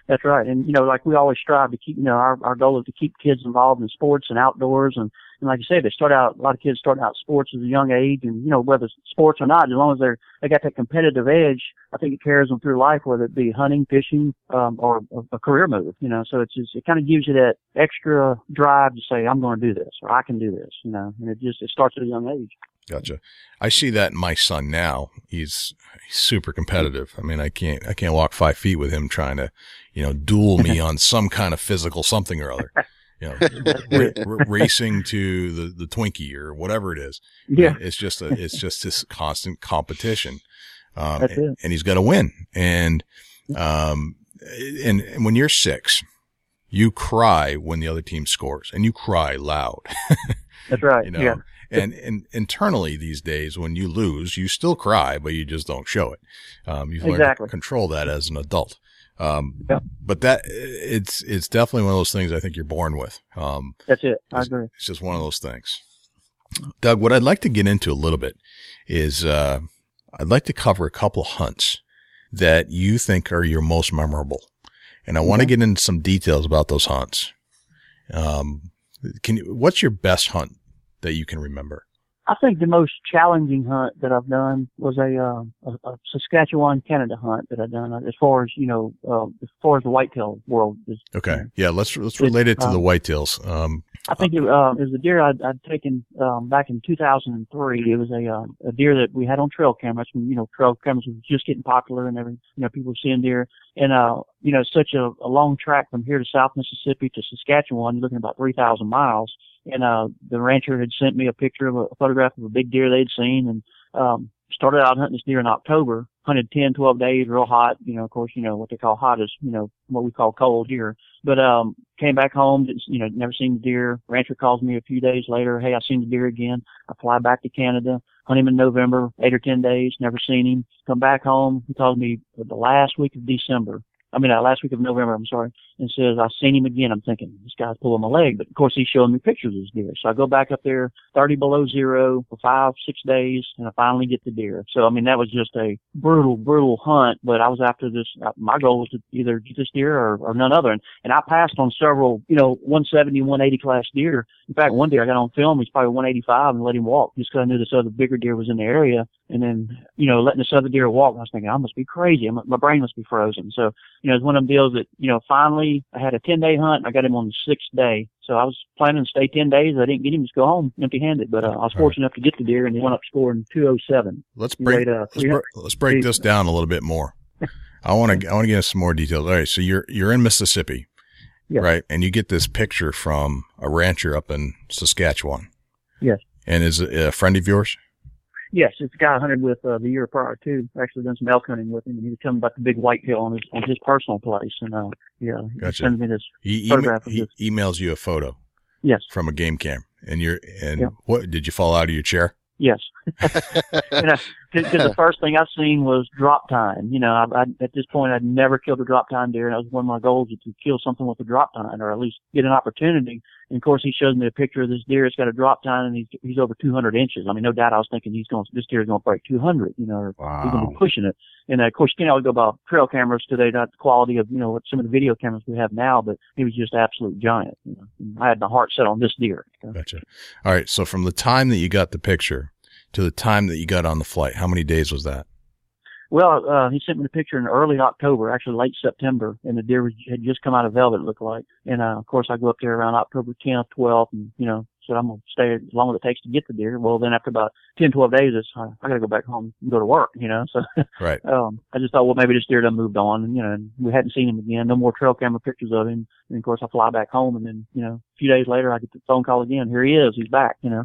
That's right. And, you know, like we always strive to keep, you know, our, our goal is to keep kids involved in sports and outdoors. And, and like you said, they start out, a lot of kids start out sports at a young age. And, you know, whether it's sports or not, as long as they're, they got that competitive edge, I think it carries them through life, whether it be hunting, fishing, um, or a, a career move, you know. So it's just, it kind of gives you that extra drive to say, I'm going to do this or I can do this, you know, and it just, it starts at a young age. Gotcha. I see that in my son now. He's, he's super competitive. I mean, I can't, I can't walk five feet with him trying to, you know, duel me on some kind of physical something or other. You know, ra- ra- racing to the, the Twinkie or whatever it is. Yeah. It's just a, it's just this constant competition. Um, That's and, it. and he's got to win. And, um, and, and when you're six, you cry when the other team scores and you cry loud. That's right. you know, yeah. and, and internally these days, when you lose, you still cry, but you just don't show it. Um, you've learned to control that as an adult. Um, Yep. but that it's, it's definitely one of those things I think you're born with. Um, That's it. I agree. it's just one of those things. Doug, what I'd like to get into a little bit is, uh, I'd like to cover a couple hunts that you think are your most memorable. And I want to get into some details about those hunts. Um, can you, what's your best hunt that you can remember? I think the most challenging hunt that I've done was a, uh, a, a Saskatchewan Canada hunt that I've done. uh, As far as you know, uh, as far as the whitetail world is, Okay. Yeah. Let's, let's relate it to the um, whitetails. Um, I think it, uh, it was a deer I'd, I'd taken um, back in 2003. It was a uh, a deer that we had on trail cameras. When, you know, trail cameras was just getting popular, and every you know people were seeing deer. And uh, you know, such a, a long track from here to South Mississippi to Saskatchewan. You're looking about 3,000 miles. And uh, the rancher had sent me a picture of a, a photograph of a big deer they'd seen, and um, started out hunting this deer in October. hunted 10, 12 days, real hot. You know, of course, you know what they call hot is you know what we call cold here. But um, came back home, you know, never seen the deer. Rancher calls me a few days later, hey, I seen the deer again. I fly back to Canada, hunt him in November, eight or ten days, never seen him. Come back home, he calls me the last week of December. I mean, uh, last week of November, I'm sorry, and says, I've seen him again. I'm thinking, this guy's pulling my leg. But of course, he's showing me pictures of his deer. So I go back up there, 30 below zero for five, six days, and I finally get the deer. So, I mean, that was just a brutal, brutal hunt, but I was after this, uh, my goal was to either get this deer or, or none other. And, and I passed on several, you know, 170, 180 class deer. In fact, one deer I got on film, he's probably 185 and let him walk just because I knew this other bigger deer was in the area. And then, you know, letting this other deer walk, I was thinking, I must be crazy. My brain must be frozen. So, you know, it's one of them deals that, you know, finally I had a 10 day hunt. I got him on the sixth day. So I was planning to stay 10 days. I didn't get him to go home empty handed, but uh, I was fortunate enough to get the deer and he went up scoring 207. Let's break, weighed, uh, let's, br- let's break this down a little bit more. I want to, I want to get some more details. All right. So you're, you're in Mississippi, Yes. right? And you get this picture from a rancher up in Saskatchewan. Yes. And is it a friend of yours? Yes, it's a guy I hunted with uh, the year prior too. Actually done some elk hunting with him, and he was telling me about the big whitetail on his on his personal place. And uh, yeah, he Gotcha. sent me this. He, ema- Photograph of he emails you a photo Yes, from a game cam and you're, and Yeah. what did you fall out of your chair? yes. you know, because the first thing I've seen was drop tine. You know, I, I, at this point, I'd never killed a drop tine deer, and that was one of my goals was to kill something with a drop tine, or at least get an opportunity. And of course, he shows me a picture of this deer. It's got a drop tine, and he's he's over 200 inches. I mean, no doubt, I was thinking he's going this deer's going to break 200. You know, or he's going to be pushing it. And uh, of course, you know, we go about trail cameras today, not the quality of you know what some of the video cameras we have now, but he was just absolute giant. You know, I had my heart set on this deer. So, Gotcha. All right. So from the time that you got the picture to the time that you got on the flight, how many days was that? Well, uh, he sent me the picture in early October, actually late September, and the deer was, had just come out of velvet, it looked like. And, uh, of course, I go up there around October 10th, 12th, and, you know, said I'm going to stay as long as it takes to get the deer. Well, then after about 10, 12 days, it's, I, I got to go back home and go to work, you know, so, Right. um, I just thought, well, maybe this deer done moved on, and, you know, and we hadn't seen him again. No more trail camera pictures of him. And, of course, I fly back home, and then, you know, a few days later, I get the phone call again. Here he is. He's back, you know.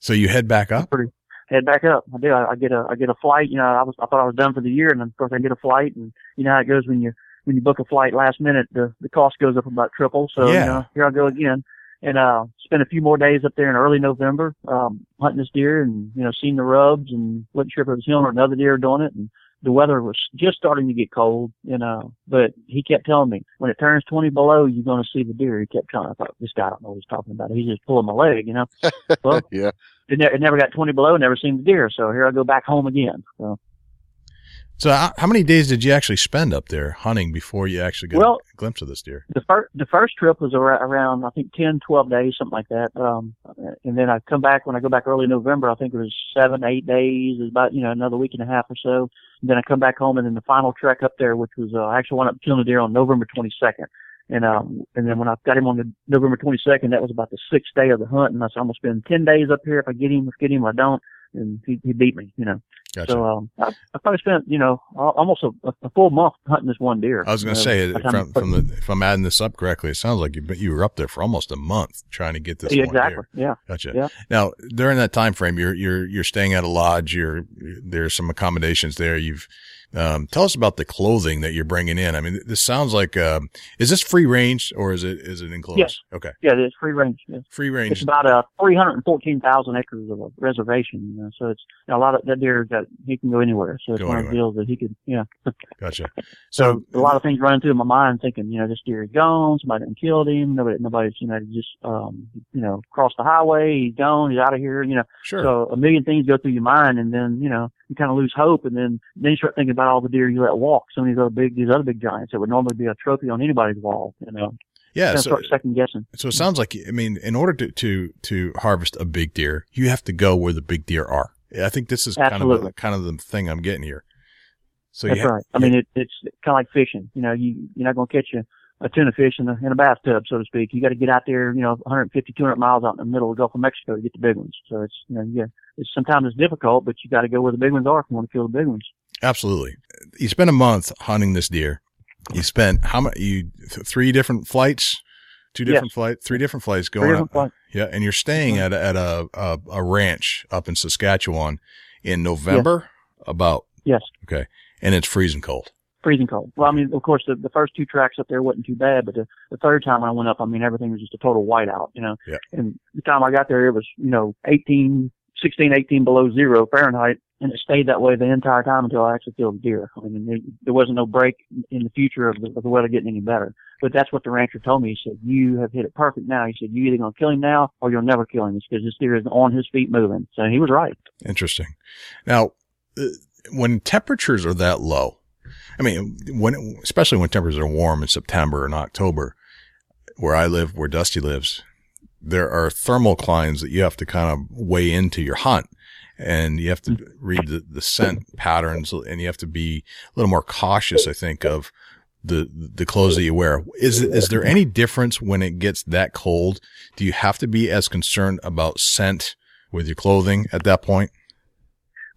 So, you head back up? pretty head back up. I do. I, I get a I get a flight. You know, I was I thought I was done for the year, and of course I get a flight, and you know how it goes when you when you book a flight last minute, the the cost goes up about triple. So Yeah. you know, here I go again, and uh, spent a few more days up there in early November, um, hunting this deer, and you know, seeing the rubs, and wasn't sure if it was him or another deer doing it, and the weather was just starting to get cold, you know, but he kept telling me when it turns 20 below, you're going to see the deer. He kept telling me, I thought, this guy I don't know what he's talking about. He's just pulling my leg, you know. Well, Yeah. it, ne- it never got 20 below, never seen the deer. So here I go back home again. So, So how, how many days did you actually spend up there hunting before you actually got Well- a glimpse of this deer? the first the first trip was around, I think 10, 12 days, something like that. Um, and then I come back when I go back early November. I think it was seven, eight days. It was about you know another week and a half or so. And then I come back home, and then the final trek up there, which was uh, I actually went up killing the deer on November 22nd. And um, and then when I got him on the November 22nd, that was about the sixth day of the hunt, and I said I'm gonna spend 10 days up here. If I get him, if I get him, if I don't. And he, he beat me, you know. Gotcha. So um, I, I probably spent you know almost a, a full month hunting this one deer. I was going to Uh, say from, from the, if I'm adding this up correctly, it sounds like you, you were up there for almost a month trying to get this Yeah, one exactly. deer. Yeah. Gotcha. Yeah. Now, during that time frame, you're you're you're staying at a lodge. You're there's some accommodations there. You've um, tell us about the clothing that you're bringing in. I mean, this sounds like um, is this free range or is it is it enclosed? Yes. Okay, Yeah, it's free range. Free range. It's about uh, 314,000 acres of a reservation. You know, so it's you know, a lot of that deer that he can go anywhere. So it's Go one of the anywhere. deals that he could, yeah. Gotcha. So So a lot of things running through my mind, thinking, you know, this deer is gone. Somebody done killed him. Nobody, nobody's, you know, just, um, you know, crossed the highway. He's gone. He's out of here. You know, sure. so a million things go through your mind, and then you know you kind of lose hope, and then then you start thinking about all the deer you let walk. Some of these other big, these other big giants that would normally be a trophy on anybody's wall. You know, yeah. So start second guessing. so it sounds like I mean, in order to to to harvest a big deer, you have to go where the big deer are. I think this is kind of Absolutely. the, kind of the thing I'm getting here. So That's ha- right. I mean, it, it's kind of like fishing. You know, you you're not going to catch a, a tuna fish in a in a bathtub, so to speak. You got to get out there, you know, 150, 200 miles out in the middle of the Gulf of Mexico to get the big ones. So it's you know, yeah, it's sometimes it's difficult, but you got to go where the big ones are if you want to kill the big ones. Absolutely. You spent a month hunting this deer. You spent how much? You th- three different flights, two Yes. different flight, three different flights going different up. flights. Yeah, and you're staying Mhm. at a, at a, a a ranch up in Saskatchewan in November, about Yes. Okay. And it's freezing cold. Freezing cold. Well, I mean, of course, the, the first two tracks up there wasn't too bad, but the, the third time I went up, I mean, everything was just a total whiteout, you know. Yeah. And the time I got there, it was, you know, 18, 16, 18 below zero Fahrenheit, and it stayed that way the entire time until I actually killed deer. I mean, there, there wasn't no break in the future of the, of the weather getting any better. But that's what the rancher told me. He said, you have hit it perfect now. He said, you either going to kill him now or you'll never kill him because this deer is on his feet moving. So he was right. Interesting. Now, uh, when temperatures are that low, I mean, when, especially when temperatures are warm in September and October, where I live, where Dusty lives, there are thermoclines that you have to kind of weigh into your hunt and you have to read the, the scent patterns and you have to be a little more cautious, I think, of the, the clothes that you wear. Is, is there any difference when it gets that cold? Do you have to be as concerned about scent with your clothing at that point?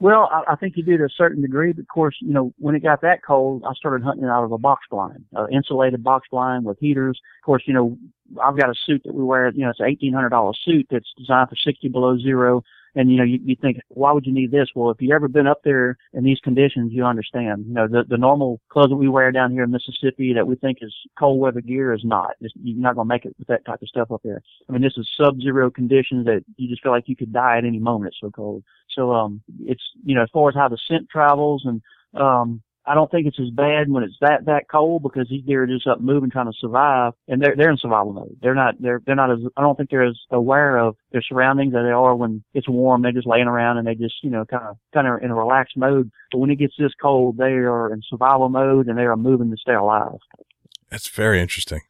Well, I, I think you do to a certain degree, but of course, you know, when it got that cold, I started hunting out of a box blind, uh, insulated box blind with heaters. Of course, you know, I've got a suit that we wear, you know, it's an eighteen hundred dollar suit that's designed for sixty below zero. And you know, you, you think, why would you need this? Well, if you've ever been up there in these conditions, you understand. You know, the the normal clothes that we wear down here in Mississippi that we think is cold weather gear is not. It's, you're not gonna make it with that type of stuff up there. I mean, this is sub-zero conditions that you just feel like you could die at any moment. It's so cold. So, um, it's you know, as far as how the scent travels and um, I don't think it's as bad when it's that that cold because these deer are just up moving trying to survive and they're they're in survival mode. They're not they're they're not as I don't think they're as aware of their surroundings as they are when it's warm. They're just laying around and they just you know kind of kind of in a relaxed mode. But when it gets this cold, they are in survival mode and they are moving to stay alive. That's very interesting.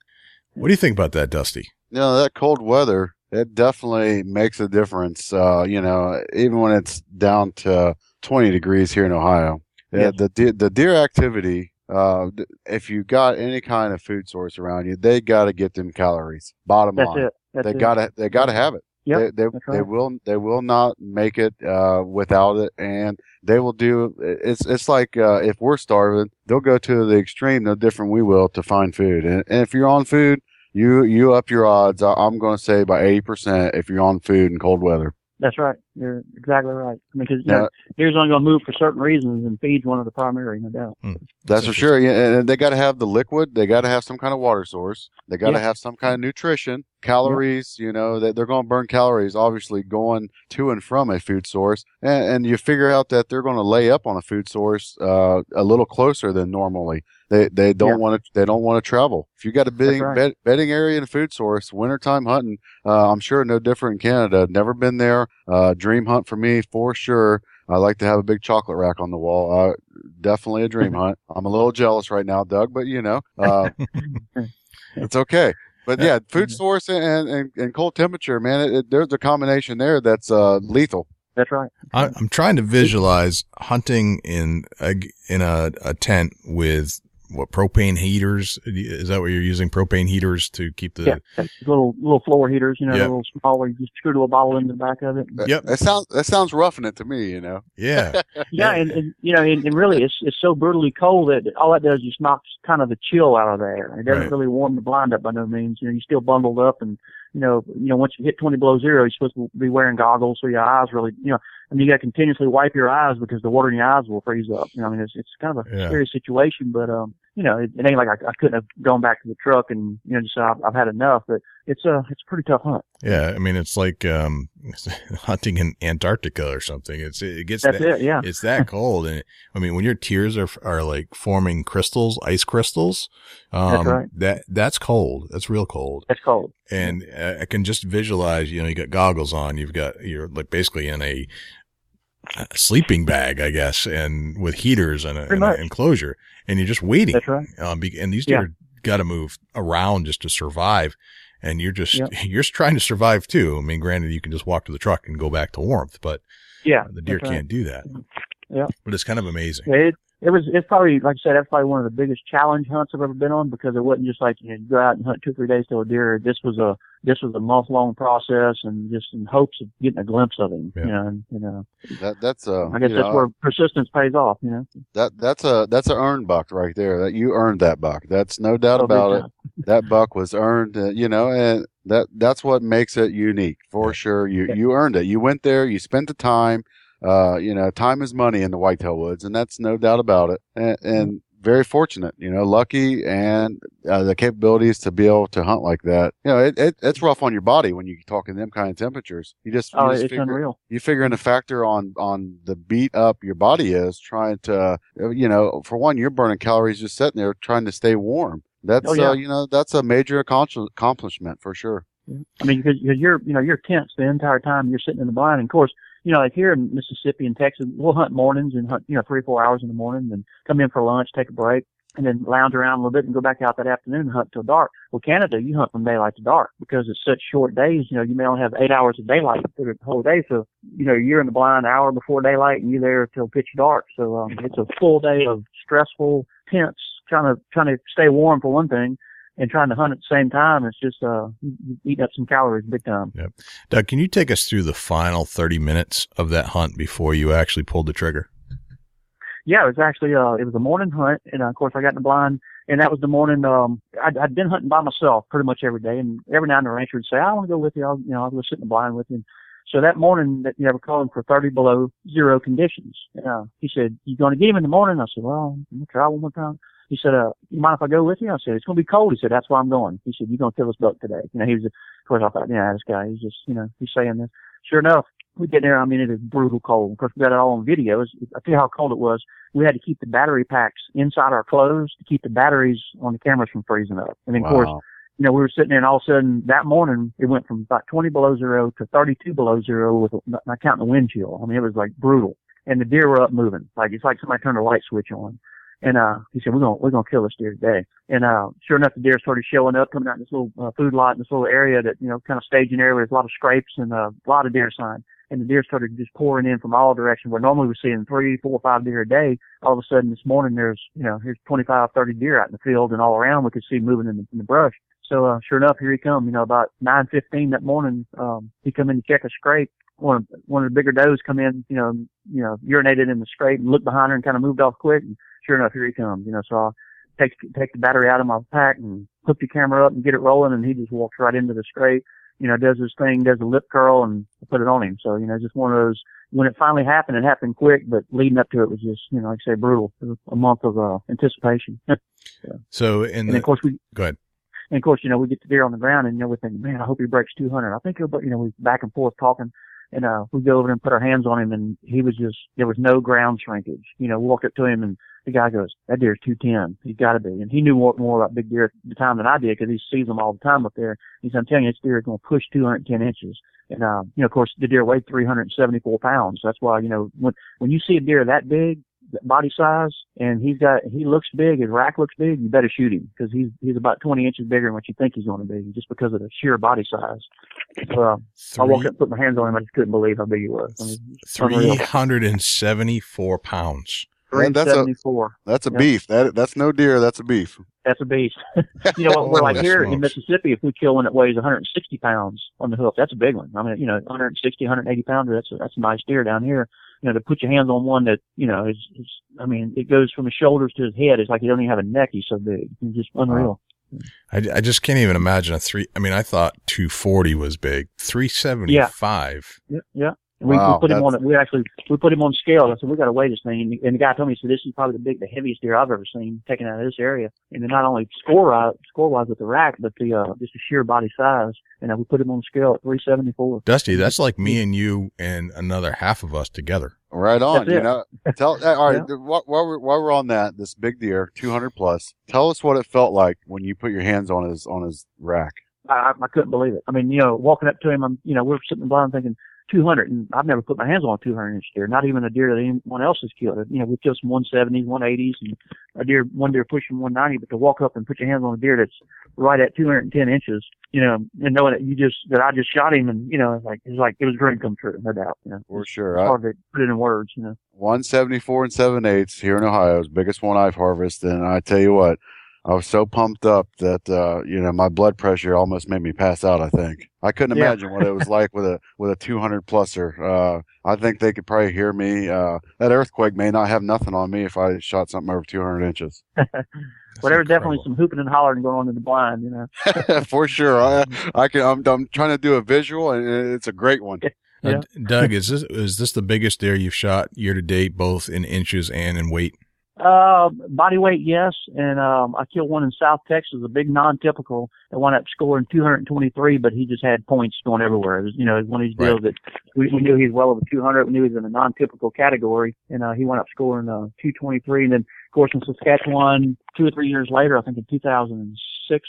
What do you think about that, Dusty? You know, that cold weather, it definitely makes a difference. Uh, you know, even when it's down to 20 degrees here in Ohio. Yeah, the de- the deer activity. Uh, if you got any kind of food source around you, they got to get them calories. Bottom That's line, they gotta they gotta have it. Yep, they they, that's they will they will not make it uh, without it, and they will do. It's it's like uh, if we're starving, they'll go to the extreme, no different we will to find food. And, and if you're on food, you you up your odds. I- I'm going to say by eighty percent if you're on food in cold weather. That's right. You're exactly right. I mean, because you Now- deer's only going to move for certain reasons, and feed's one of the primary, no doubt. Hmm. That's for sure. Yeah, and they got to have the liquid. They got to have some kind of water source. They got to Yeah. have some kind of nutrition, calories. You know, that they're going to burn calories, obviously going to and from a food source. And, and you figure out that they're going to lay up on a food source uh, a little closer than normally. They they don't Yeah. want to they don't want to travel. If you got a bedding right. bed, bedding area and a food source, wintertime hunting, uh, I'm sure no different in Canada. Never been there. Uh, dream hunt for me for sure. I like to have a big chocolate rack on the wall. Uh, definitely a dream hunt. I'm a little jealous right now, Doug, but you know, uh, it's okay. But yeah, food source and, and, and cold temperature, man, it, it, there's a combination there that's uh, lethal. That's right. I, I'm trying to visualize hunting in a, in a, a tent with what propane heaters. Is that what you're using? Propane heaters to keep the, Yeah, little little floor heaters, you know, Yeah. a little smaller. You just screw a little bottle in the back of it. Yep. That sounds that sounds roughing it to me, you know. yeah. Yeah, and, and you know, and, and really, it's it's so brutally cold that all that does is just knocks kind of the chill out of the air. It doesn't Right. really warm the blind up by no means. You know, you're still bundled up, and you know, you know, once you hit 20 below zero, you're supposed to be wearing goggles so your eyes really, you know, and you got to continuously wipe your eyes because the water in your eyes will freeze up. You know, I mean, it's it's kind of a Yeah. scary situation, but um, you know, it, it ain't like I, I couldn't have gone back to the truck and you know just said I've, I've had enough. But it's a it's a pretty tough hunt. Yeah. I mean, it's like, um, hunting in Antarctica or something. It's, it gets That's that, it. Yeah. it's that cold. And I mean, when your tears are, are like forming crystals, ice crystals, um, right. that, that's cold. That's real cold. That's cold. And I can just visualize, you know, you got goggles on, you've got, you're like basically in a sleeping bag, I guess, and with heaters and, a, and an enclosure and you're just waiting. That's right. Um, and these Yeah. deer got to move around just to survive. And you're just, Yep. you're trying to survive too. I mean, granted, you can just walk to the truck and go back to warmth, but Yeah. the deer right. can't do that. Yeah. But it's kind of amazing. It it was it's probably like I said that's probably one of the biggest challenge hunts I've ever been on because it wasn't just like you, know, you go out and hunt two or three days to a deer. This was a this was a month long process and just in hopes of getting a glimpse of him. Yeah. You know, and, you know That that's uh, I guess that's know, where persistence pays off. You know, that that's a that's a earned buck right there. That you earned that buck. That's no doubt Oh, about it. that buck was earned, uh, you know, and that that's what makes it unique for Yeah. sure. You Yeah. you earned it. You went there, you spent the time. uh, you know, time is money in the whitetail woods, and that's no doubt about it. And, and very fortunate, you know, lucky and uh, the capabilities to be able to hunt like that. You know, it, it, it's rough on your body when you talk in them kind of temperatures. You just, you Oh, just it's figure, unreal. you figure in a factor on on the beat up your body is trying to uh, you know for one you're burning calories just sitting there trying to stay warm that's Oh, yeah. uh, you know that's a major accomplishment for sure I mean, because you're, you know, you're tense the entire time you're sitting in the blind. And of course, you know, like here in Mississippi and Texas, we'll hunt mornings and hunt, you know, three or four hours in the morning and come in for lunch, take a break, and then lounge around a little bit and go back out that afternoon and hunt till dark. Well, Canada, you hunt from daylight to dark because it's such short days. You know, you may only have eight hours of daylight through the whole day. So, you know, you're in the blind hour before daylight and you're there till pitch dark. So, um, it's a full day of stressful, tense, trying to, trying to stay warm for one thing and trying to hunt at the same time. It's just, uh, you- you eating up some calories big time. Yep. Doug, can you take us through the final 30 minutes of that hunt before you actually pulled the trigger? Yeah, it was actually uh it was a morning hunt, and uh, of course I got in the blind, and that was the morning. Um, I'd, I'd been hunting by myself pretty much every day, and every now and then the rancher would say, "I want to go with you. I'll you know I'll go sit in the blind with you." And so that morning, that you know, we're calling for 30 below zero conditions. Uh, he said, "You going to get him in the morning?" I said, "Well, I'm gonna try one more time." He said, "Uh, you mind if I go with you?" I said, "It's gonna be cold." He said, "That's why I'm going." He said, "You're gonna kill this buck today." You know, he was, of course, I thought, yeah, this guy, he's just, you know, he's saying this. Sure enough, we get there. I mean, it is brutal cold. Of course, we got it all on video. I tell you how cold it was we had to keep the battery packs inside our clothes to keep the batteries on the cameras from freezing up. And then, of course, you know, we were sitting there and all of a sudden that morning it went from about 20 below zero to 32 below zero with not counting the wind chill. I mean, it was like brutal. And the deer were up moving. Like it's like somebody turned a light switch on. And, uh, he said, we're to we're to kill this deer today. And, uh, sure enough, the deer started showing up, coming out in this little uh, food lot in this little area that, you know, kind of staging area there's a lot of scrapes and uh, a lot of deer sign. And the deer started just pouring in from all directions where normally we're seeing three, four, five deer a day. All of a sudden this morning there's, you know, here's 25, 30 deer out in the field and all around we could see moving in the, in the brush. So, uh, sure enough, here he come, you know, about 9.15 that morning, um, he come in to check a scrape. One of, one of the bigger does come in, you know, you know, urinated in the scrape and looked behind her and kind of moved off quick. And sure enough, here he comes, you know, so I take, take the battery out of my pack and hook the camera up and get it rolling. And he just walks right into the scrape, you know, does his thing, does a lip curl and I put it on him. So, you know, just one of those, when it finally happened, it happened quick, but leading up to it was just, you know, like I say, brutal. It was a month of, uh, anticipation. So, in and the, of course we, go ahead. And of course, you know, we get the deer on the ground and, you know, we think, man, I hope he breaks 200. I think he'll, but, you know, we back and forth talking and, uh, we go over and put our hands on him and he was just, there was no ground shrinkage. You know, walked up to him and the guy goes, that deer's 210. He's got to be. And he knew more, more about big deer at the time than I did because he sees them all the time up there. He said, I'm telling you, this deer is going to push 210 inches. And, uh, you know, of course, the deer weighed 374 pounds. That's why, you know, when, when you see a deer that big, body size, and he's got, he looks big, his rack looks big, you better shoot him because he's, he's about 20 inches bigger than what you think he's going to be just because of the sheer body size. So, uh, I walked up, put my hands on him. I just couldn't believe how big he was. I mean, unreal. 374 pounds. Man, that's a 374. that's a Yeah. beef that that's no deer that's a beef That's a beast. you know, what? we're like Holy here in. Mississippi, if we kill one that weighs 160 pounds on the hoof, that's a big one. I mean, you know, 160, 180 pounder, that's a, that's a nice deer down here. You know, to put your hands on one that, you know, is, is I mean, it goes from his shoulders to his head. It's like he doesn't even have a neck. He's so big. He's just unreal. I, I just can't even imagine a three. I mean, I thought 240 was big. 375. Yeah. Yeah. And we, Wow, we put him on, we actually, we put him on scale. I said, we got to weigh this thing. And, and the guy told me, he said, this is probably the big, the heaviest deer I've ever seen taken out of this area. And then not only score wise, score wise with the rack, but the, uh, just the sheer body size. And uh, we put him on scale at 374. Dusty, that's like me and you and another half of us together. right on you know tell uh, all right Yeah. while, while, we're, while we're on that this big deer 200 plus tell us what it felt like when you put your hands on his on his rack I, I I couldn't believe it. I mean, you know, walking up to him, I'm, you know, we're sitting blind thinking 200, and I've never put my hands on a 200 inch deer, not even a deer that anyone else has killed. You know, we've killed some 170s, 180s, and a deer, one deer pushing 190, but to walk up and put your hands on a deer that's right at 210 inches, you know, and knowing that you just, that I just shot him, and, you know, it's like, it's like, it was a dream come true, no doubt, you know. for sure It's I, hard to put it in words, you know. 174 and 7 eighths here in Ohio is biggest one I've harvested. And I tell you what, I was so pumped up that, uh, you know, my blood pressure almost made me pass out, I think. I couldn't Yeah. imagine what it was like with a, with a 200 pluser. Uh, I think they could probably hear me. Uh, that earthquake may not have nothing on me if I shot something over 200 inches. But there was definitely some hooping and hollering going on in the blind, you know. for sure. I, I can, I'm, I'm trying to do a visual and it's a great one. Yeah. Uh, Doug, is this is this the biggest deer you've shot year to date, both in inches and in weight? Uh, body weight, yes. And, um, I killed one in South Texas, a big non-typical that wound up scoring 223, but he just had points going everywhere. It was, you know, it was one of these Right. deals that we, we knew he was well over 200. We knew he was in a non-typical category and, uh, he wound up scoring, uh, 223. And then, of course, in Saskatchewan, two or three years later, I think in 2006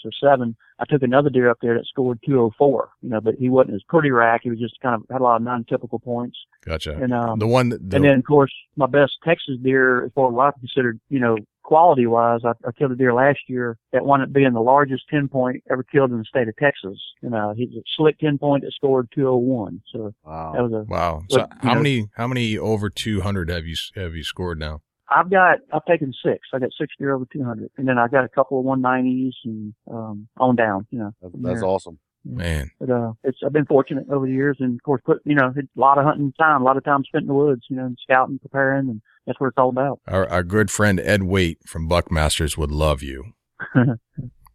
or seven, I took another deer up there that scored 204, you know, but he wasn't as pretty rack. He was just kind of had a lot of non-typical points. Gotcha. And, um, the one that the, and then, of course, my best Texas deer, as far as what I considered, you know, quality wise, I, I killed a deer last year that wound up being the largest 10 point ever killed in the state of Texas. And, uh, he's a slick 10 point that scored 201. So Wow. that was a, wow. So But, how know- many how many over two hundred have you have you scored now? I've got, I've taken six. I got six deer over 200. And then I got a couple of 190s and, um, on down, you know. That's, that's there. awesome. Man, But, uh, it's, I've been fortunate over the years and of course put, you know, a lot of hunting time, a lot of time spent in the woods, you know, and scouting, preparing, and that's what it's all about. our our good friend Ed Waite from Buckmasters would love you.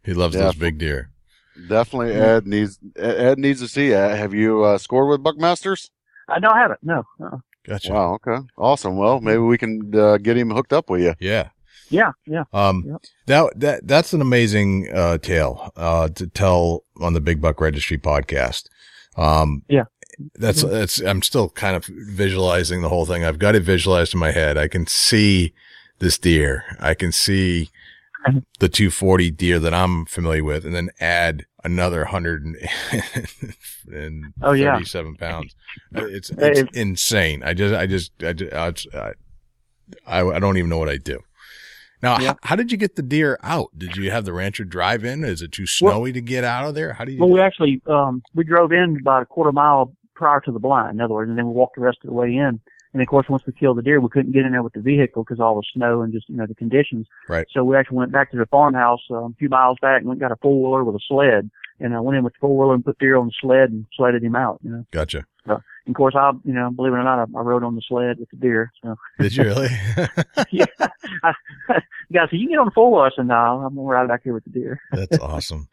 He loves Yeah. those big deer. Definitely, Ed needs Ed Ed needs to see. it. Have you uh, scored with Buckmasters? I know I haven't. No. Uh, Gotcha. Wow. Okay. Awesome. Well, maybe we can uh, get him hooked up with you. Yeah. yeah. Yeah. Um, Yep. that, that, that's an amazing, uh, tale, uh, to tell on the Big Buck Registry podcast. Um, Yeah. that's, that's, I'm still kind of visualizing the whole thing. I've got it visualized in my head. I can see this deer. I can see. the 240 deer that I'm familiar with and then add another 100 and Oh, yeah. 37 pounds. Uh, It's, it's insane. I just, I just, I, just, I, I, I don't even know what I do. Now, Yeah. h- how did you get the deer out? Did you have the rancher drive in? Is it too Well- snowy to get out of there? How do you? Well, we actually um, we drove in about a quarter mile prior to the blind, in other words, and then we walked the rest of the way in. And of course, once we killed the deer, we couldn't get in there with the vehicle because all the snow and just you know the conditions. Right. So we actually went back to the farmhouse um, a few miles back and went and got a four wheeler with a sled, and I went in with the four wheeler and put deer on the sled and sledded him out. You know. gotcha. And of course, I you know believe it or not, I, I rode on the sled with the deer. So Did you really? yeah, I, guys, so you can get on the four wheeler. I said, no, I'm gonna ride back here with the deer. That's awesome.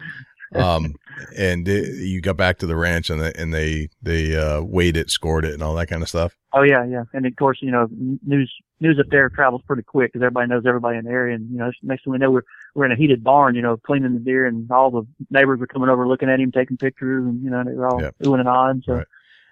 Um, and uh, you got back to the ranch and they, and they, they, uh, weighed it, scored it and all that kind of stuff. Oh yeah, yeah. And of course, you know, news news up there travels pretty quick because everybody knows everybody in the area. And you know, next thing we know, we're we're in a heated barn, you know, cleaning the deer, and all the neighbors were coming over, looking at him, taking pictures, and you know, they were all Yeah. oohing and ahhing. So. Right.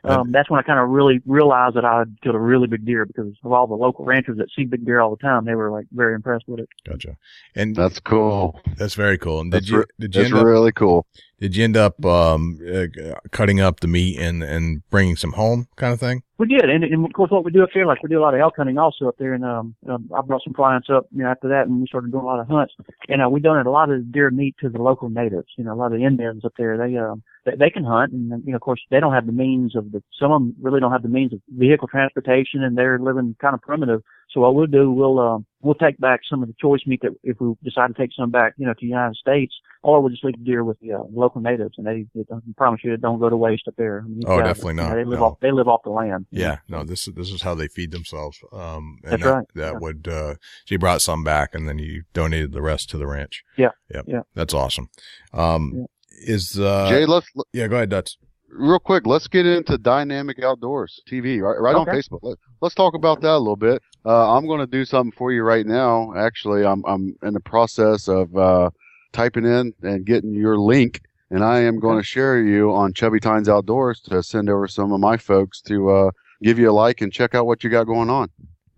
Um, that's when I kind of really realized that I had killed a really big deer because of all the local ranchers that see big deer all the time. They were like very impressed with it. Gotcha. And That's cool. that's very cool. And did That's you, did you That's end up, really cool. did you end up, um, uh, cutting up the meat and, and bringing some home kind of thing? We did, and, and of course, what we do up there, like we do a lot of elk hunting also up there, and um, um I brought some clients up, you know, after that, and we started doing a lot of hunts, and uh, we donated a lot of deer meat to the local natives. You know, a lot of the Indians up there, they um, they, they can hunt, and you know, of course, they don't have the means of the. Some of them really don't have the means of vehicle transportation, and they're living kind of primitive. So what we'll do, we'll um, we'll take back some of the choice meat that if we decide to take some back, you know, to the United States, or we'll just leave the deer with the uh, local natives, and they, they I promise you, it don't go to waste up there. I mean, Oh, guys, definitely you know, not. they live No. off they live off the land. Yeah, no, this is this is how they feed themselves. Um, and That's that, right, that yeah. would uh, so you brought some back, and then you donated the rest to the ranch. Yeah, yep, yeah. that's awesome. Um, Yeah. is uh, Jay, let's yeah, go ahead, Dutch. real quick. Let's get into Dynamic Outdoors TV right, right on Facebook. Let, let's talk about that a little bit. Uh, I'm going to do something for you right now. Actually, I'm I'm in the process of uh, typing in and getting your link, and I am going to share you on Chubby Tines Outdoors to send over some of my folks to uh, give you a like and check out what you got going on.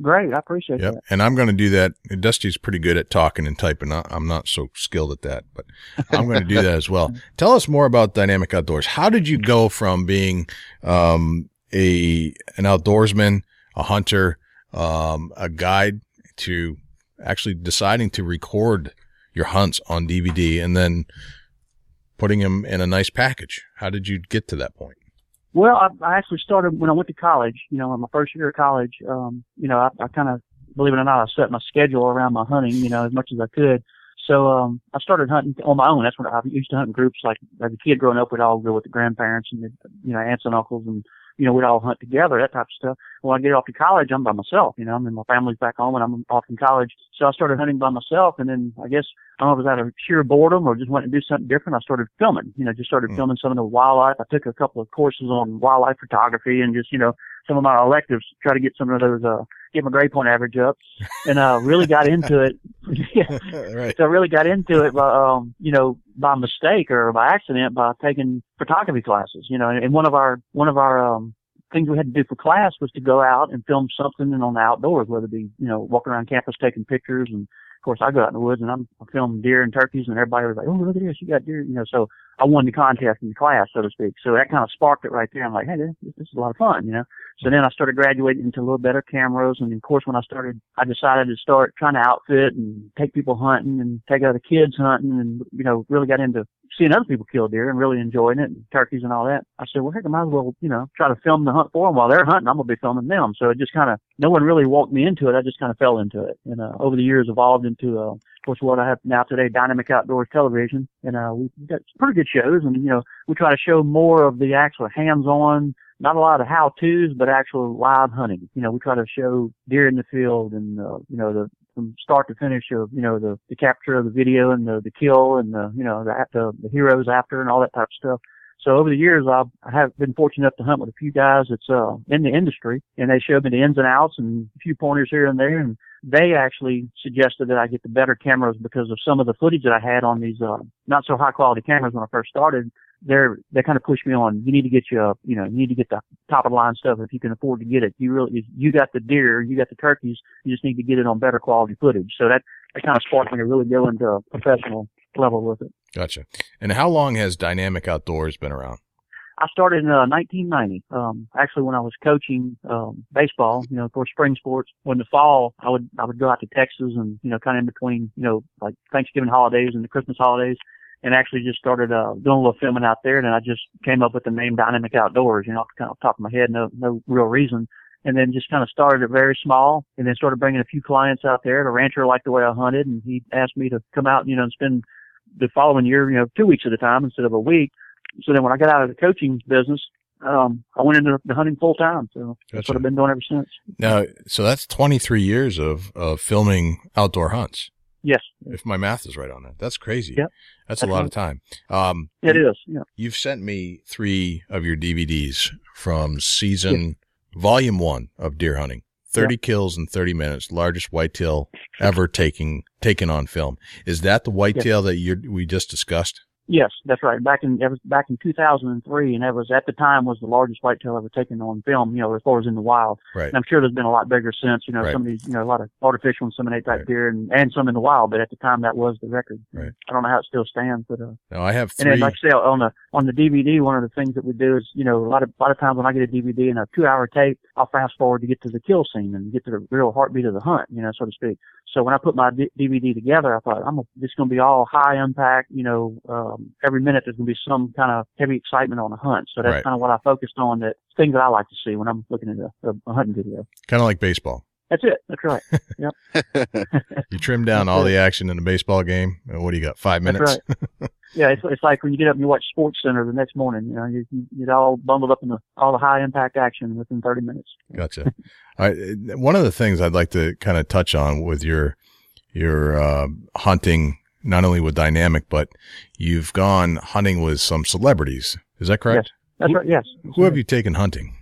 Great, I appreciate Yep, that. and I'm going to do that. Dusty's pretty good at talking and typing. I- I'm not so skilled at that, but I'm going to do that as well. Tell us more about Dynamic Outdoors. How did you go from being um, a an outdoorsman, a hunter, um, a guide, to actually deciding to record your hunts on DVD and then putting them in a nice package? How did you get to that point? Well, I, I actually started when I went to college. You know, in my first year of college, um, you know, I, I kind of, believe it or not, I set my schedule around my hunting. You know, as much as I could. So um, I started hunting on my own. That's when I used to hunt in groups. Like as a kid growing up, we'd all go with the grandparents and the, you know aunts and uncles, and you know we'd all hunt together, that type of stuff. When I get off to college, I'm by myself. You know, I mean my family's back home, and I'm off in college. So I started hunting by myself, and then I guess I don't know if it was out of sheer boredom or just wanted to do something different. I started filming, you know, just started Hmm. filming some of the wildlife. I took a couple of courses on wildlife photography and just, you know, some of my electives, try to get some of those, uh, get my grade point average up and, uh, really got into it. yeah. right. So I really got into it by, um, you know, by mistake or by accident by taking photography classes, you know, and, and one of our, one of our, um, things we had to do for class was to go out and film something and on the outdoors, whether it be, you know, walking around campus taking pictures. And course I go out in the woods and I'm, I film deer and turkeys and everybody was like, Oh, look at this. You got deer, you know, so I won the contest in the class, so to speak. So that kind of sparked it right there. I'm like, Hey, this, this is a lot of fun, you know? So then I started graduating into a little better cameras. And of course, when I started, I decided to start trying to outfit and take people hunting and take other kids hunting and, you know, really got into seeing other people kill deer and really enjoying it and turkeys and all that. I said, well, heck, I might as well, you know, try to film the hunt for them while they're hunting. I'm going to be filming them. So it just kind of, no one really walked me into it. I just kind of fell into it. And, uh, over the years evolved into, uh, of course, what I have now today, Dynamic Outdoors Television. And, uh, we've got pretty good shows and, you know, we try to show more of the actual hands-on not a lot of how-tos, but actual live hunting. You know, we try to show deer in the field and, uh, you know, the, from start to finish of, you know, the, the capture of the video and the, the kill and the, you know, the, the, the heroes after and all that type of stuff. So over the years, I've, I have been fortunate enough to hunt with a few guys that's, uh, in the industry and they showed me the ins and outs and a few pointers here and there. And they actually suggested that I get the better cameras because of some of the footage that I had on these, uh, not so high quality cameras when I first started they're they kind of push me on. You need to get you a, you know, you need to get the top of the line stuff if you can afford to get it. You really, you got the deer, you got the turkeys. You just need to get it on better quality footage. So that that kind of sparked me to really go into a professional level with it. Gotcha. And how long has Dynamic Outdoors been around? I started in uh, 1990. Um, actually, when I was coaching um, baseball, you know, for spring sports. When the fall, I would I would go out to Texas and you know, kind of in between, you know, like Thanksgiving holidays and the Christmas holidays and actually just started uh, doing a little filming out there. And then I just came up with the name Dynamic Outdoors, you know, kind of top of my head, no no real reason. And then just kind of started it very small, and then started bringing a few clients out there. The rancher liked the way I hunted, and he asked me to come out, you know, and spend the following year, you know, two weeks at a time instead of a week. So then when I got out of the coaching business, um, I went into the hunting full time. So that's what I've been doing ever since. Now, so that's 23 years of, of filming outdoor hunts. Yes, If my math is right on that, that's crazy. Yep. That's a lot right. of time. Um, it is. Yeah. You've sent me three of your DVDs from season volume one of deer hunting. 30 kills in 30 minutes, largest whitetail ever taking, taken on film. Is that the whitetail that you we just discussed? Yes, that's right. Back in that was back in 2003, and that was at the time was the largest whitetail ever taken on film. You know, as far as in the wild. Right. And I'm sure there's been a lot bigger since. You know, Right. some of these, you know, a lot of artificial inseminate type Right. deer, and and some in the wild. But at the time, that was the record. Right. I don't know how it still stands, but uh, Now I have and three. then like I say on the on the DVD, one of the things that we do is, you know, a lot of a lot of times when I get a DVD and a two hour tape, I'll fast forward to get to the kill scene and get to the real heartbeat of the hunt, you know, so to speak. So when I put my D- DVD together, I thought I'm just going to be all high impact, you know, um, every minute there's going to be some kind of heavy excitement on the hunt. So that's Right. kind of what I focused on. That things that I like to see when I'm looking at a, a hunting video. kind of like baseball. That's it. That's right. Yep. You trim down all the action in a baseball game. and What do you got? Five That's minutes? right. yeah, it's it's like when you get up and you watch Sports Center the next morning. You know, you, you get all bundled up in the all the high impact action within 30 minutes. Gotcha. All right. One of the things I'd like to kind of touch on with your, your, uh, hunting, not only with dynamic, but you've gone hunting with some celebrities. Is that correct? Yes. That's right. Yes. Who have you taken hunting?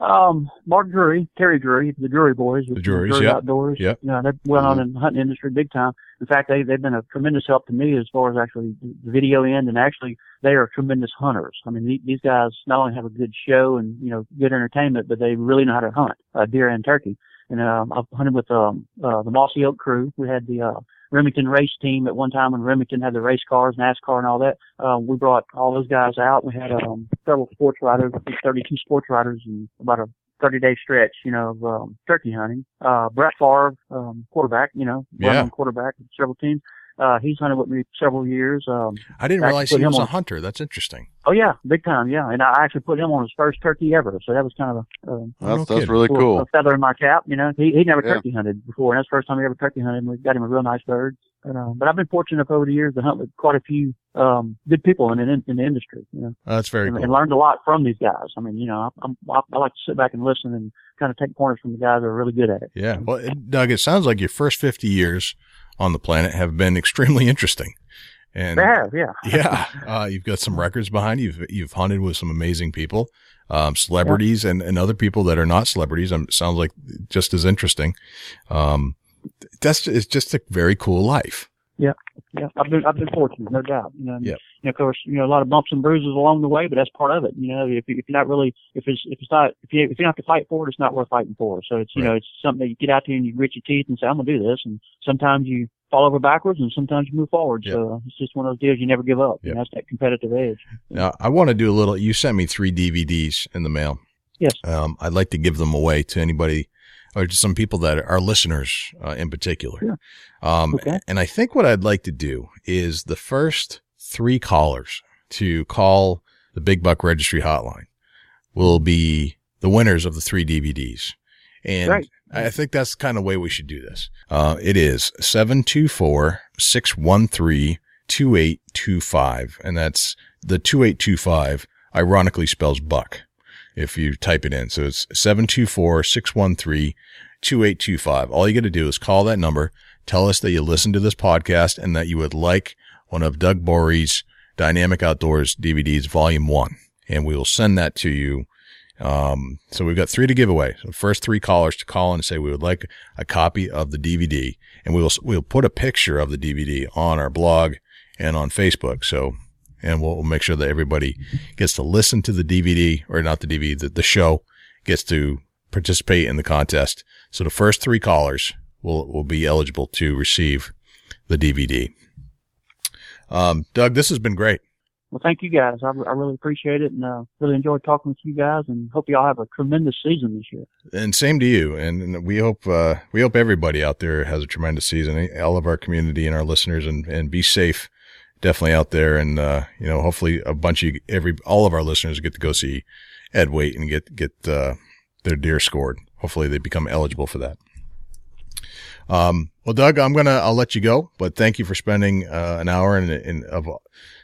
Um, Mark Drury, Terry Drury, the Drury Boys, with Drury's, Drury yep. Outdoors. Yep. You know, they're well known in the hunting industry big time. In fact, they they've been a tremendous help to me as far as actually the video end, and actually they are tremendous hunters. I mean, the- these guys not only have a good show and you know good entertainment, but they really know how to hunt uh, deer and turkey. And um, I've hunted with um, uh, the Mossy Oak crew. We had the uh, Remington race team at one time when Remington had the race cars, NASCAR, and all that. Um, we brought all those guys out. We had um, several sports writers, 32 sports writers, and about a 30 day stretch, you know, of um, turkey hunting. Uh, Brett Favre, um, quarterback, you know, Yeah. quarterback several teams. Uh, he's hunted with me several years. Um, I didn't Actually realize he him was a on- hunter. That's interesting. oh yeah, big time, yeah. And I actually put him on his first turkey ever, so that was kind of a, um, Oh, That's, that's kidding. really a cool. feather in my cap. You know, he he never Yeah. turkey hunted before, and that's the first time he ever turkey hunted. And we got him a real nice bird. But, uh, but I've been fortunate enough over the years to hunt with quite a few um, good people in, in in the industry. You know, Oh, that's very and, cool. and learned a lot from these guys. I mean, you know, I, I'm, I, I like to sit back and listen and kind of take pointers from the guys that are really good at it. Yeah. Well, Doug, it sounds like your first 50 years on the planet have been extremely interesting. And They have, yeah. yeah, uh, you've got some records behind you. You've, you've hunted with some amazing people, um, celebrities and, and other people that are not celebrities. Um, sounds like just as interesting. Um, that's, it's just a very cool life. Yeah, yeah. I've been I've been fortunate, no doubt. You know, Yep. you know, of course, you know, a lot of bumps and bruises along the way, but that's part of it. You know, if you- if you're not really if it's if it's not if you if you don't have to fight for it, it's not worth fighting for. So it's you know it's something that you get out there and you grit your teeth and say I'm gonna do this, and sometimes you fall over backwards and sometimes you move forward. Yep. So it's just one of those deals you never give up. Yep. And that's that competitive edge. Now, I want to do a little, you sent me three DVDs in the mail. Yes. Um, I'd like to give them away to anybody or to some people that are listeners, uh, in particular. Sure. Um, Okay. and I think what I'd like to do is the first three callers to call the Big Buck Registry hotline will be the winners of the three DVDs. And Right. I think that's the kind of the way we should do this. Uh, it is 724-613-2825. And that's the 2825 ironically spells buck if you type it in. So it's 724-613-2825. All you got to do is call that number, tell us that you listen to this podcast and that you would like one of Doug Borries' Dynamic Outdoors DVDs, volume one. And we will send that to you. Um, so we've got three to give away. So first three callers to call and say we would like a copy of the DVD and we will, we'll put a picture of the DVD on our blog and on Facebook. So, and we'll, we'll make sure that everybody gets to listen to the DVD or not the DVD, the, the show gets to participate in the contest. So the first three callers will, will be eligible to receive the DVD. Um, Doug, this has been great. Well, thank you guys. I, I really appreciate it and uh, really enjoyed talking with you guys and hope y'all have a tremendous season this year. And same to you. And, and we hope, uh, we hope everybody out there has a tremendous season, all of our community and our listeners and, and be safe definitely out there. And, uh, you know, hopefully a bunch of every, all of our listeners get to go see Ed Waite and get, get, uh, their deer scored. Hopefully they become eligible for that. Um, well, Doug, I'm going to, I'll let you go, but thank you for spending, uh, an hour and, of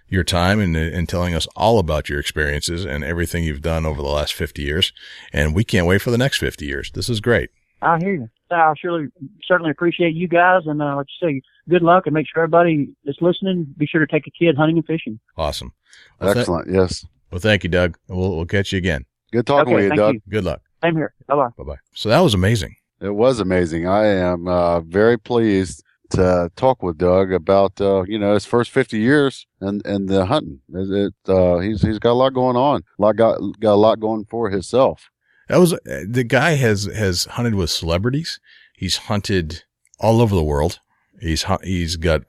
your time and, and telling us all about your experiences and everything you've done over the last 50 years. And we can't wait for the next 50 years. This is great. I hear you. I surely, certainly appreciate you guys, and uh, like you good luck, and make sure everybody that's listening be sure to take a kid hunting and fishing. Awesome. Well, th- Excellent. Yes. well, thank you, Doug. We'll, we'll catch you again. Good talking okay, with you, thank Doug. you. Good luck. Same here. Bye bye. Bye bye. So that was amazing. It was amazing. I am uh, very pleased to talk with Doug about uh, you know his first fifty years and and the hunting. It, it uh, he's he's got a lot going on. A lot got got a lot going for himself. That was, uh, the guy has, has hunted with celebrities. He's hunted all over the world. He's, he's got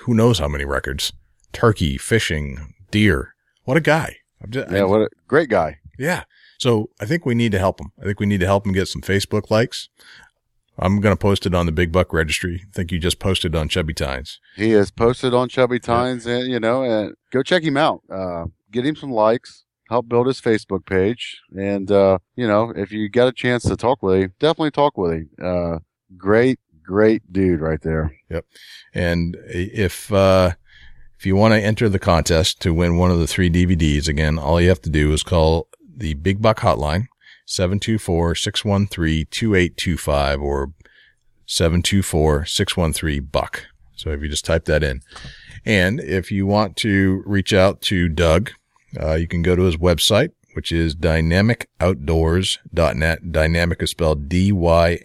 who knows how many records, turkey, fishing, deer. What a guy. Just, I- Yeah, what a great guy. Yeah. So I think we need to help him. I think we need to help him get some Facebook likes. I'm going to post it on the Big Buck Registry. I think you just posted on Chubby Tines. He has posted on Chubby Tines, and you know, and go check him out. Uh, get him some likes. Help build his Facebook page, and uh, you know, if you got a chance to talk with him, definitely talk with him. Uh, great, great dude right there. Yep. And if, uh, if you want to enter the contest to win one of the three DVDs, again, all you have to do is call the Big Buck hotline, 724-613-2825 or 724-613-BUCK. So if you just type that in. And if you want to reach out to Doug, uh, you can go to his website, which is dynamicoutdoors.net. Dynamic is spelled D-Y-N-A-M-I-C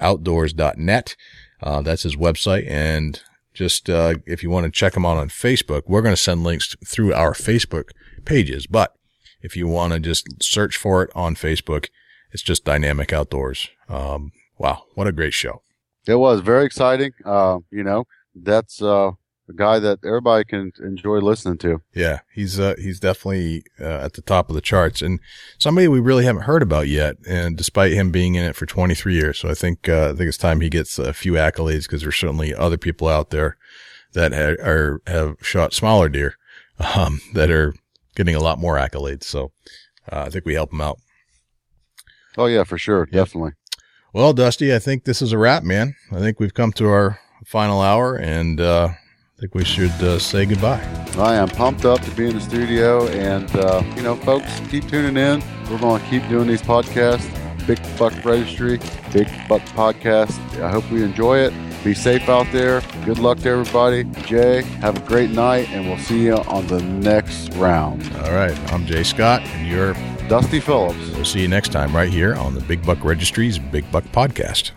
outdoors.net. Uh, that's his website. And just, uh, if you want to check him out on Facebook, we're going to send links through our Facebook pages. But if you want to just search for it on Facebook, it's just Dynamic Outdoors. Um, wow. What a great show. It was very exciting. Uh, you know, that's uh, a guy that everybody can enjoy listening to. Yeah, he's uh, he's definitely uh, at the top of the charts, and somebody we really haven't heard about yet. And despite him being in it for 23 years, so I think uh, I think it's time he gets a few accolades because there's certainly other people out there that ha- are have shot smaller deer um, that are getting a lot more accolades. So uh, I think we help him out. Oh yeah, for sure, definitely. Well, Dusty, I think this is a wrap, man. I think we've come to our final hour, and uh, think we should uh, say goodbye. I am pumped up to be in the studio, and uh, you know, folks, keep tuning in. We're going to keep doing these podcasts. Big Buck Registry, Big Buck Podcast. I hope we enjoy it, Be safe out there. Good luck to everybody. Jay, have a great night, and we'll see you on the next round. All right. I'm Jay Scott, and you're Dusty Phillips. We'll see you next time right here on the Big Buck Registry's Big Buck Podcast.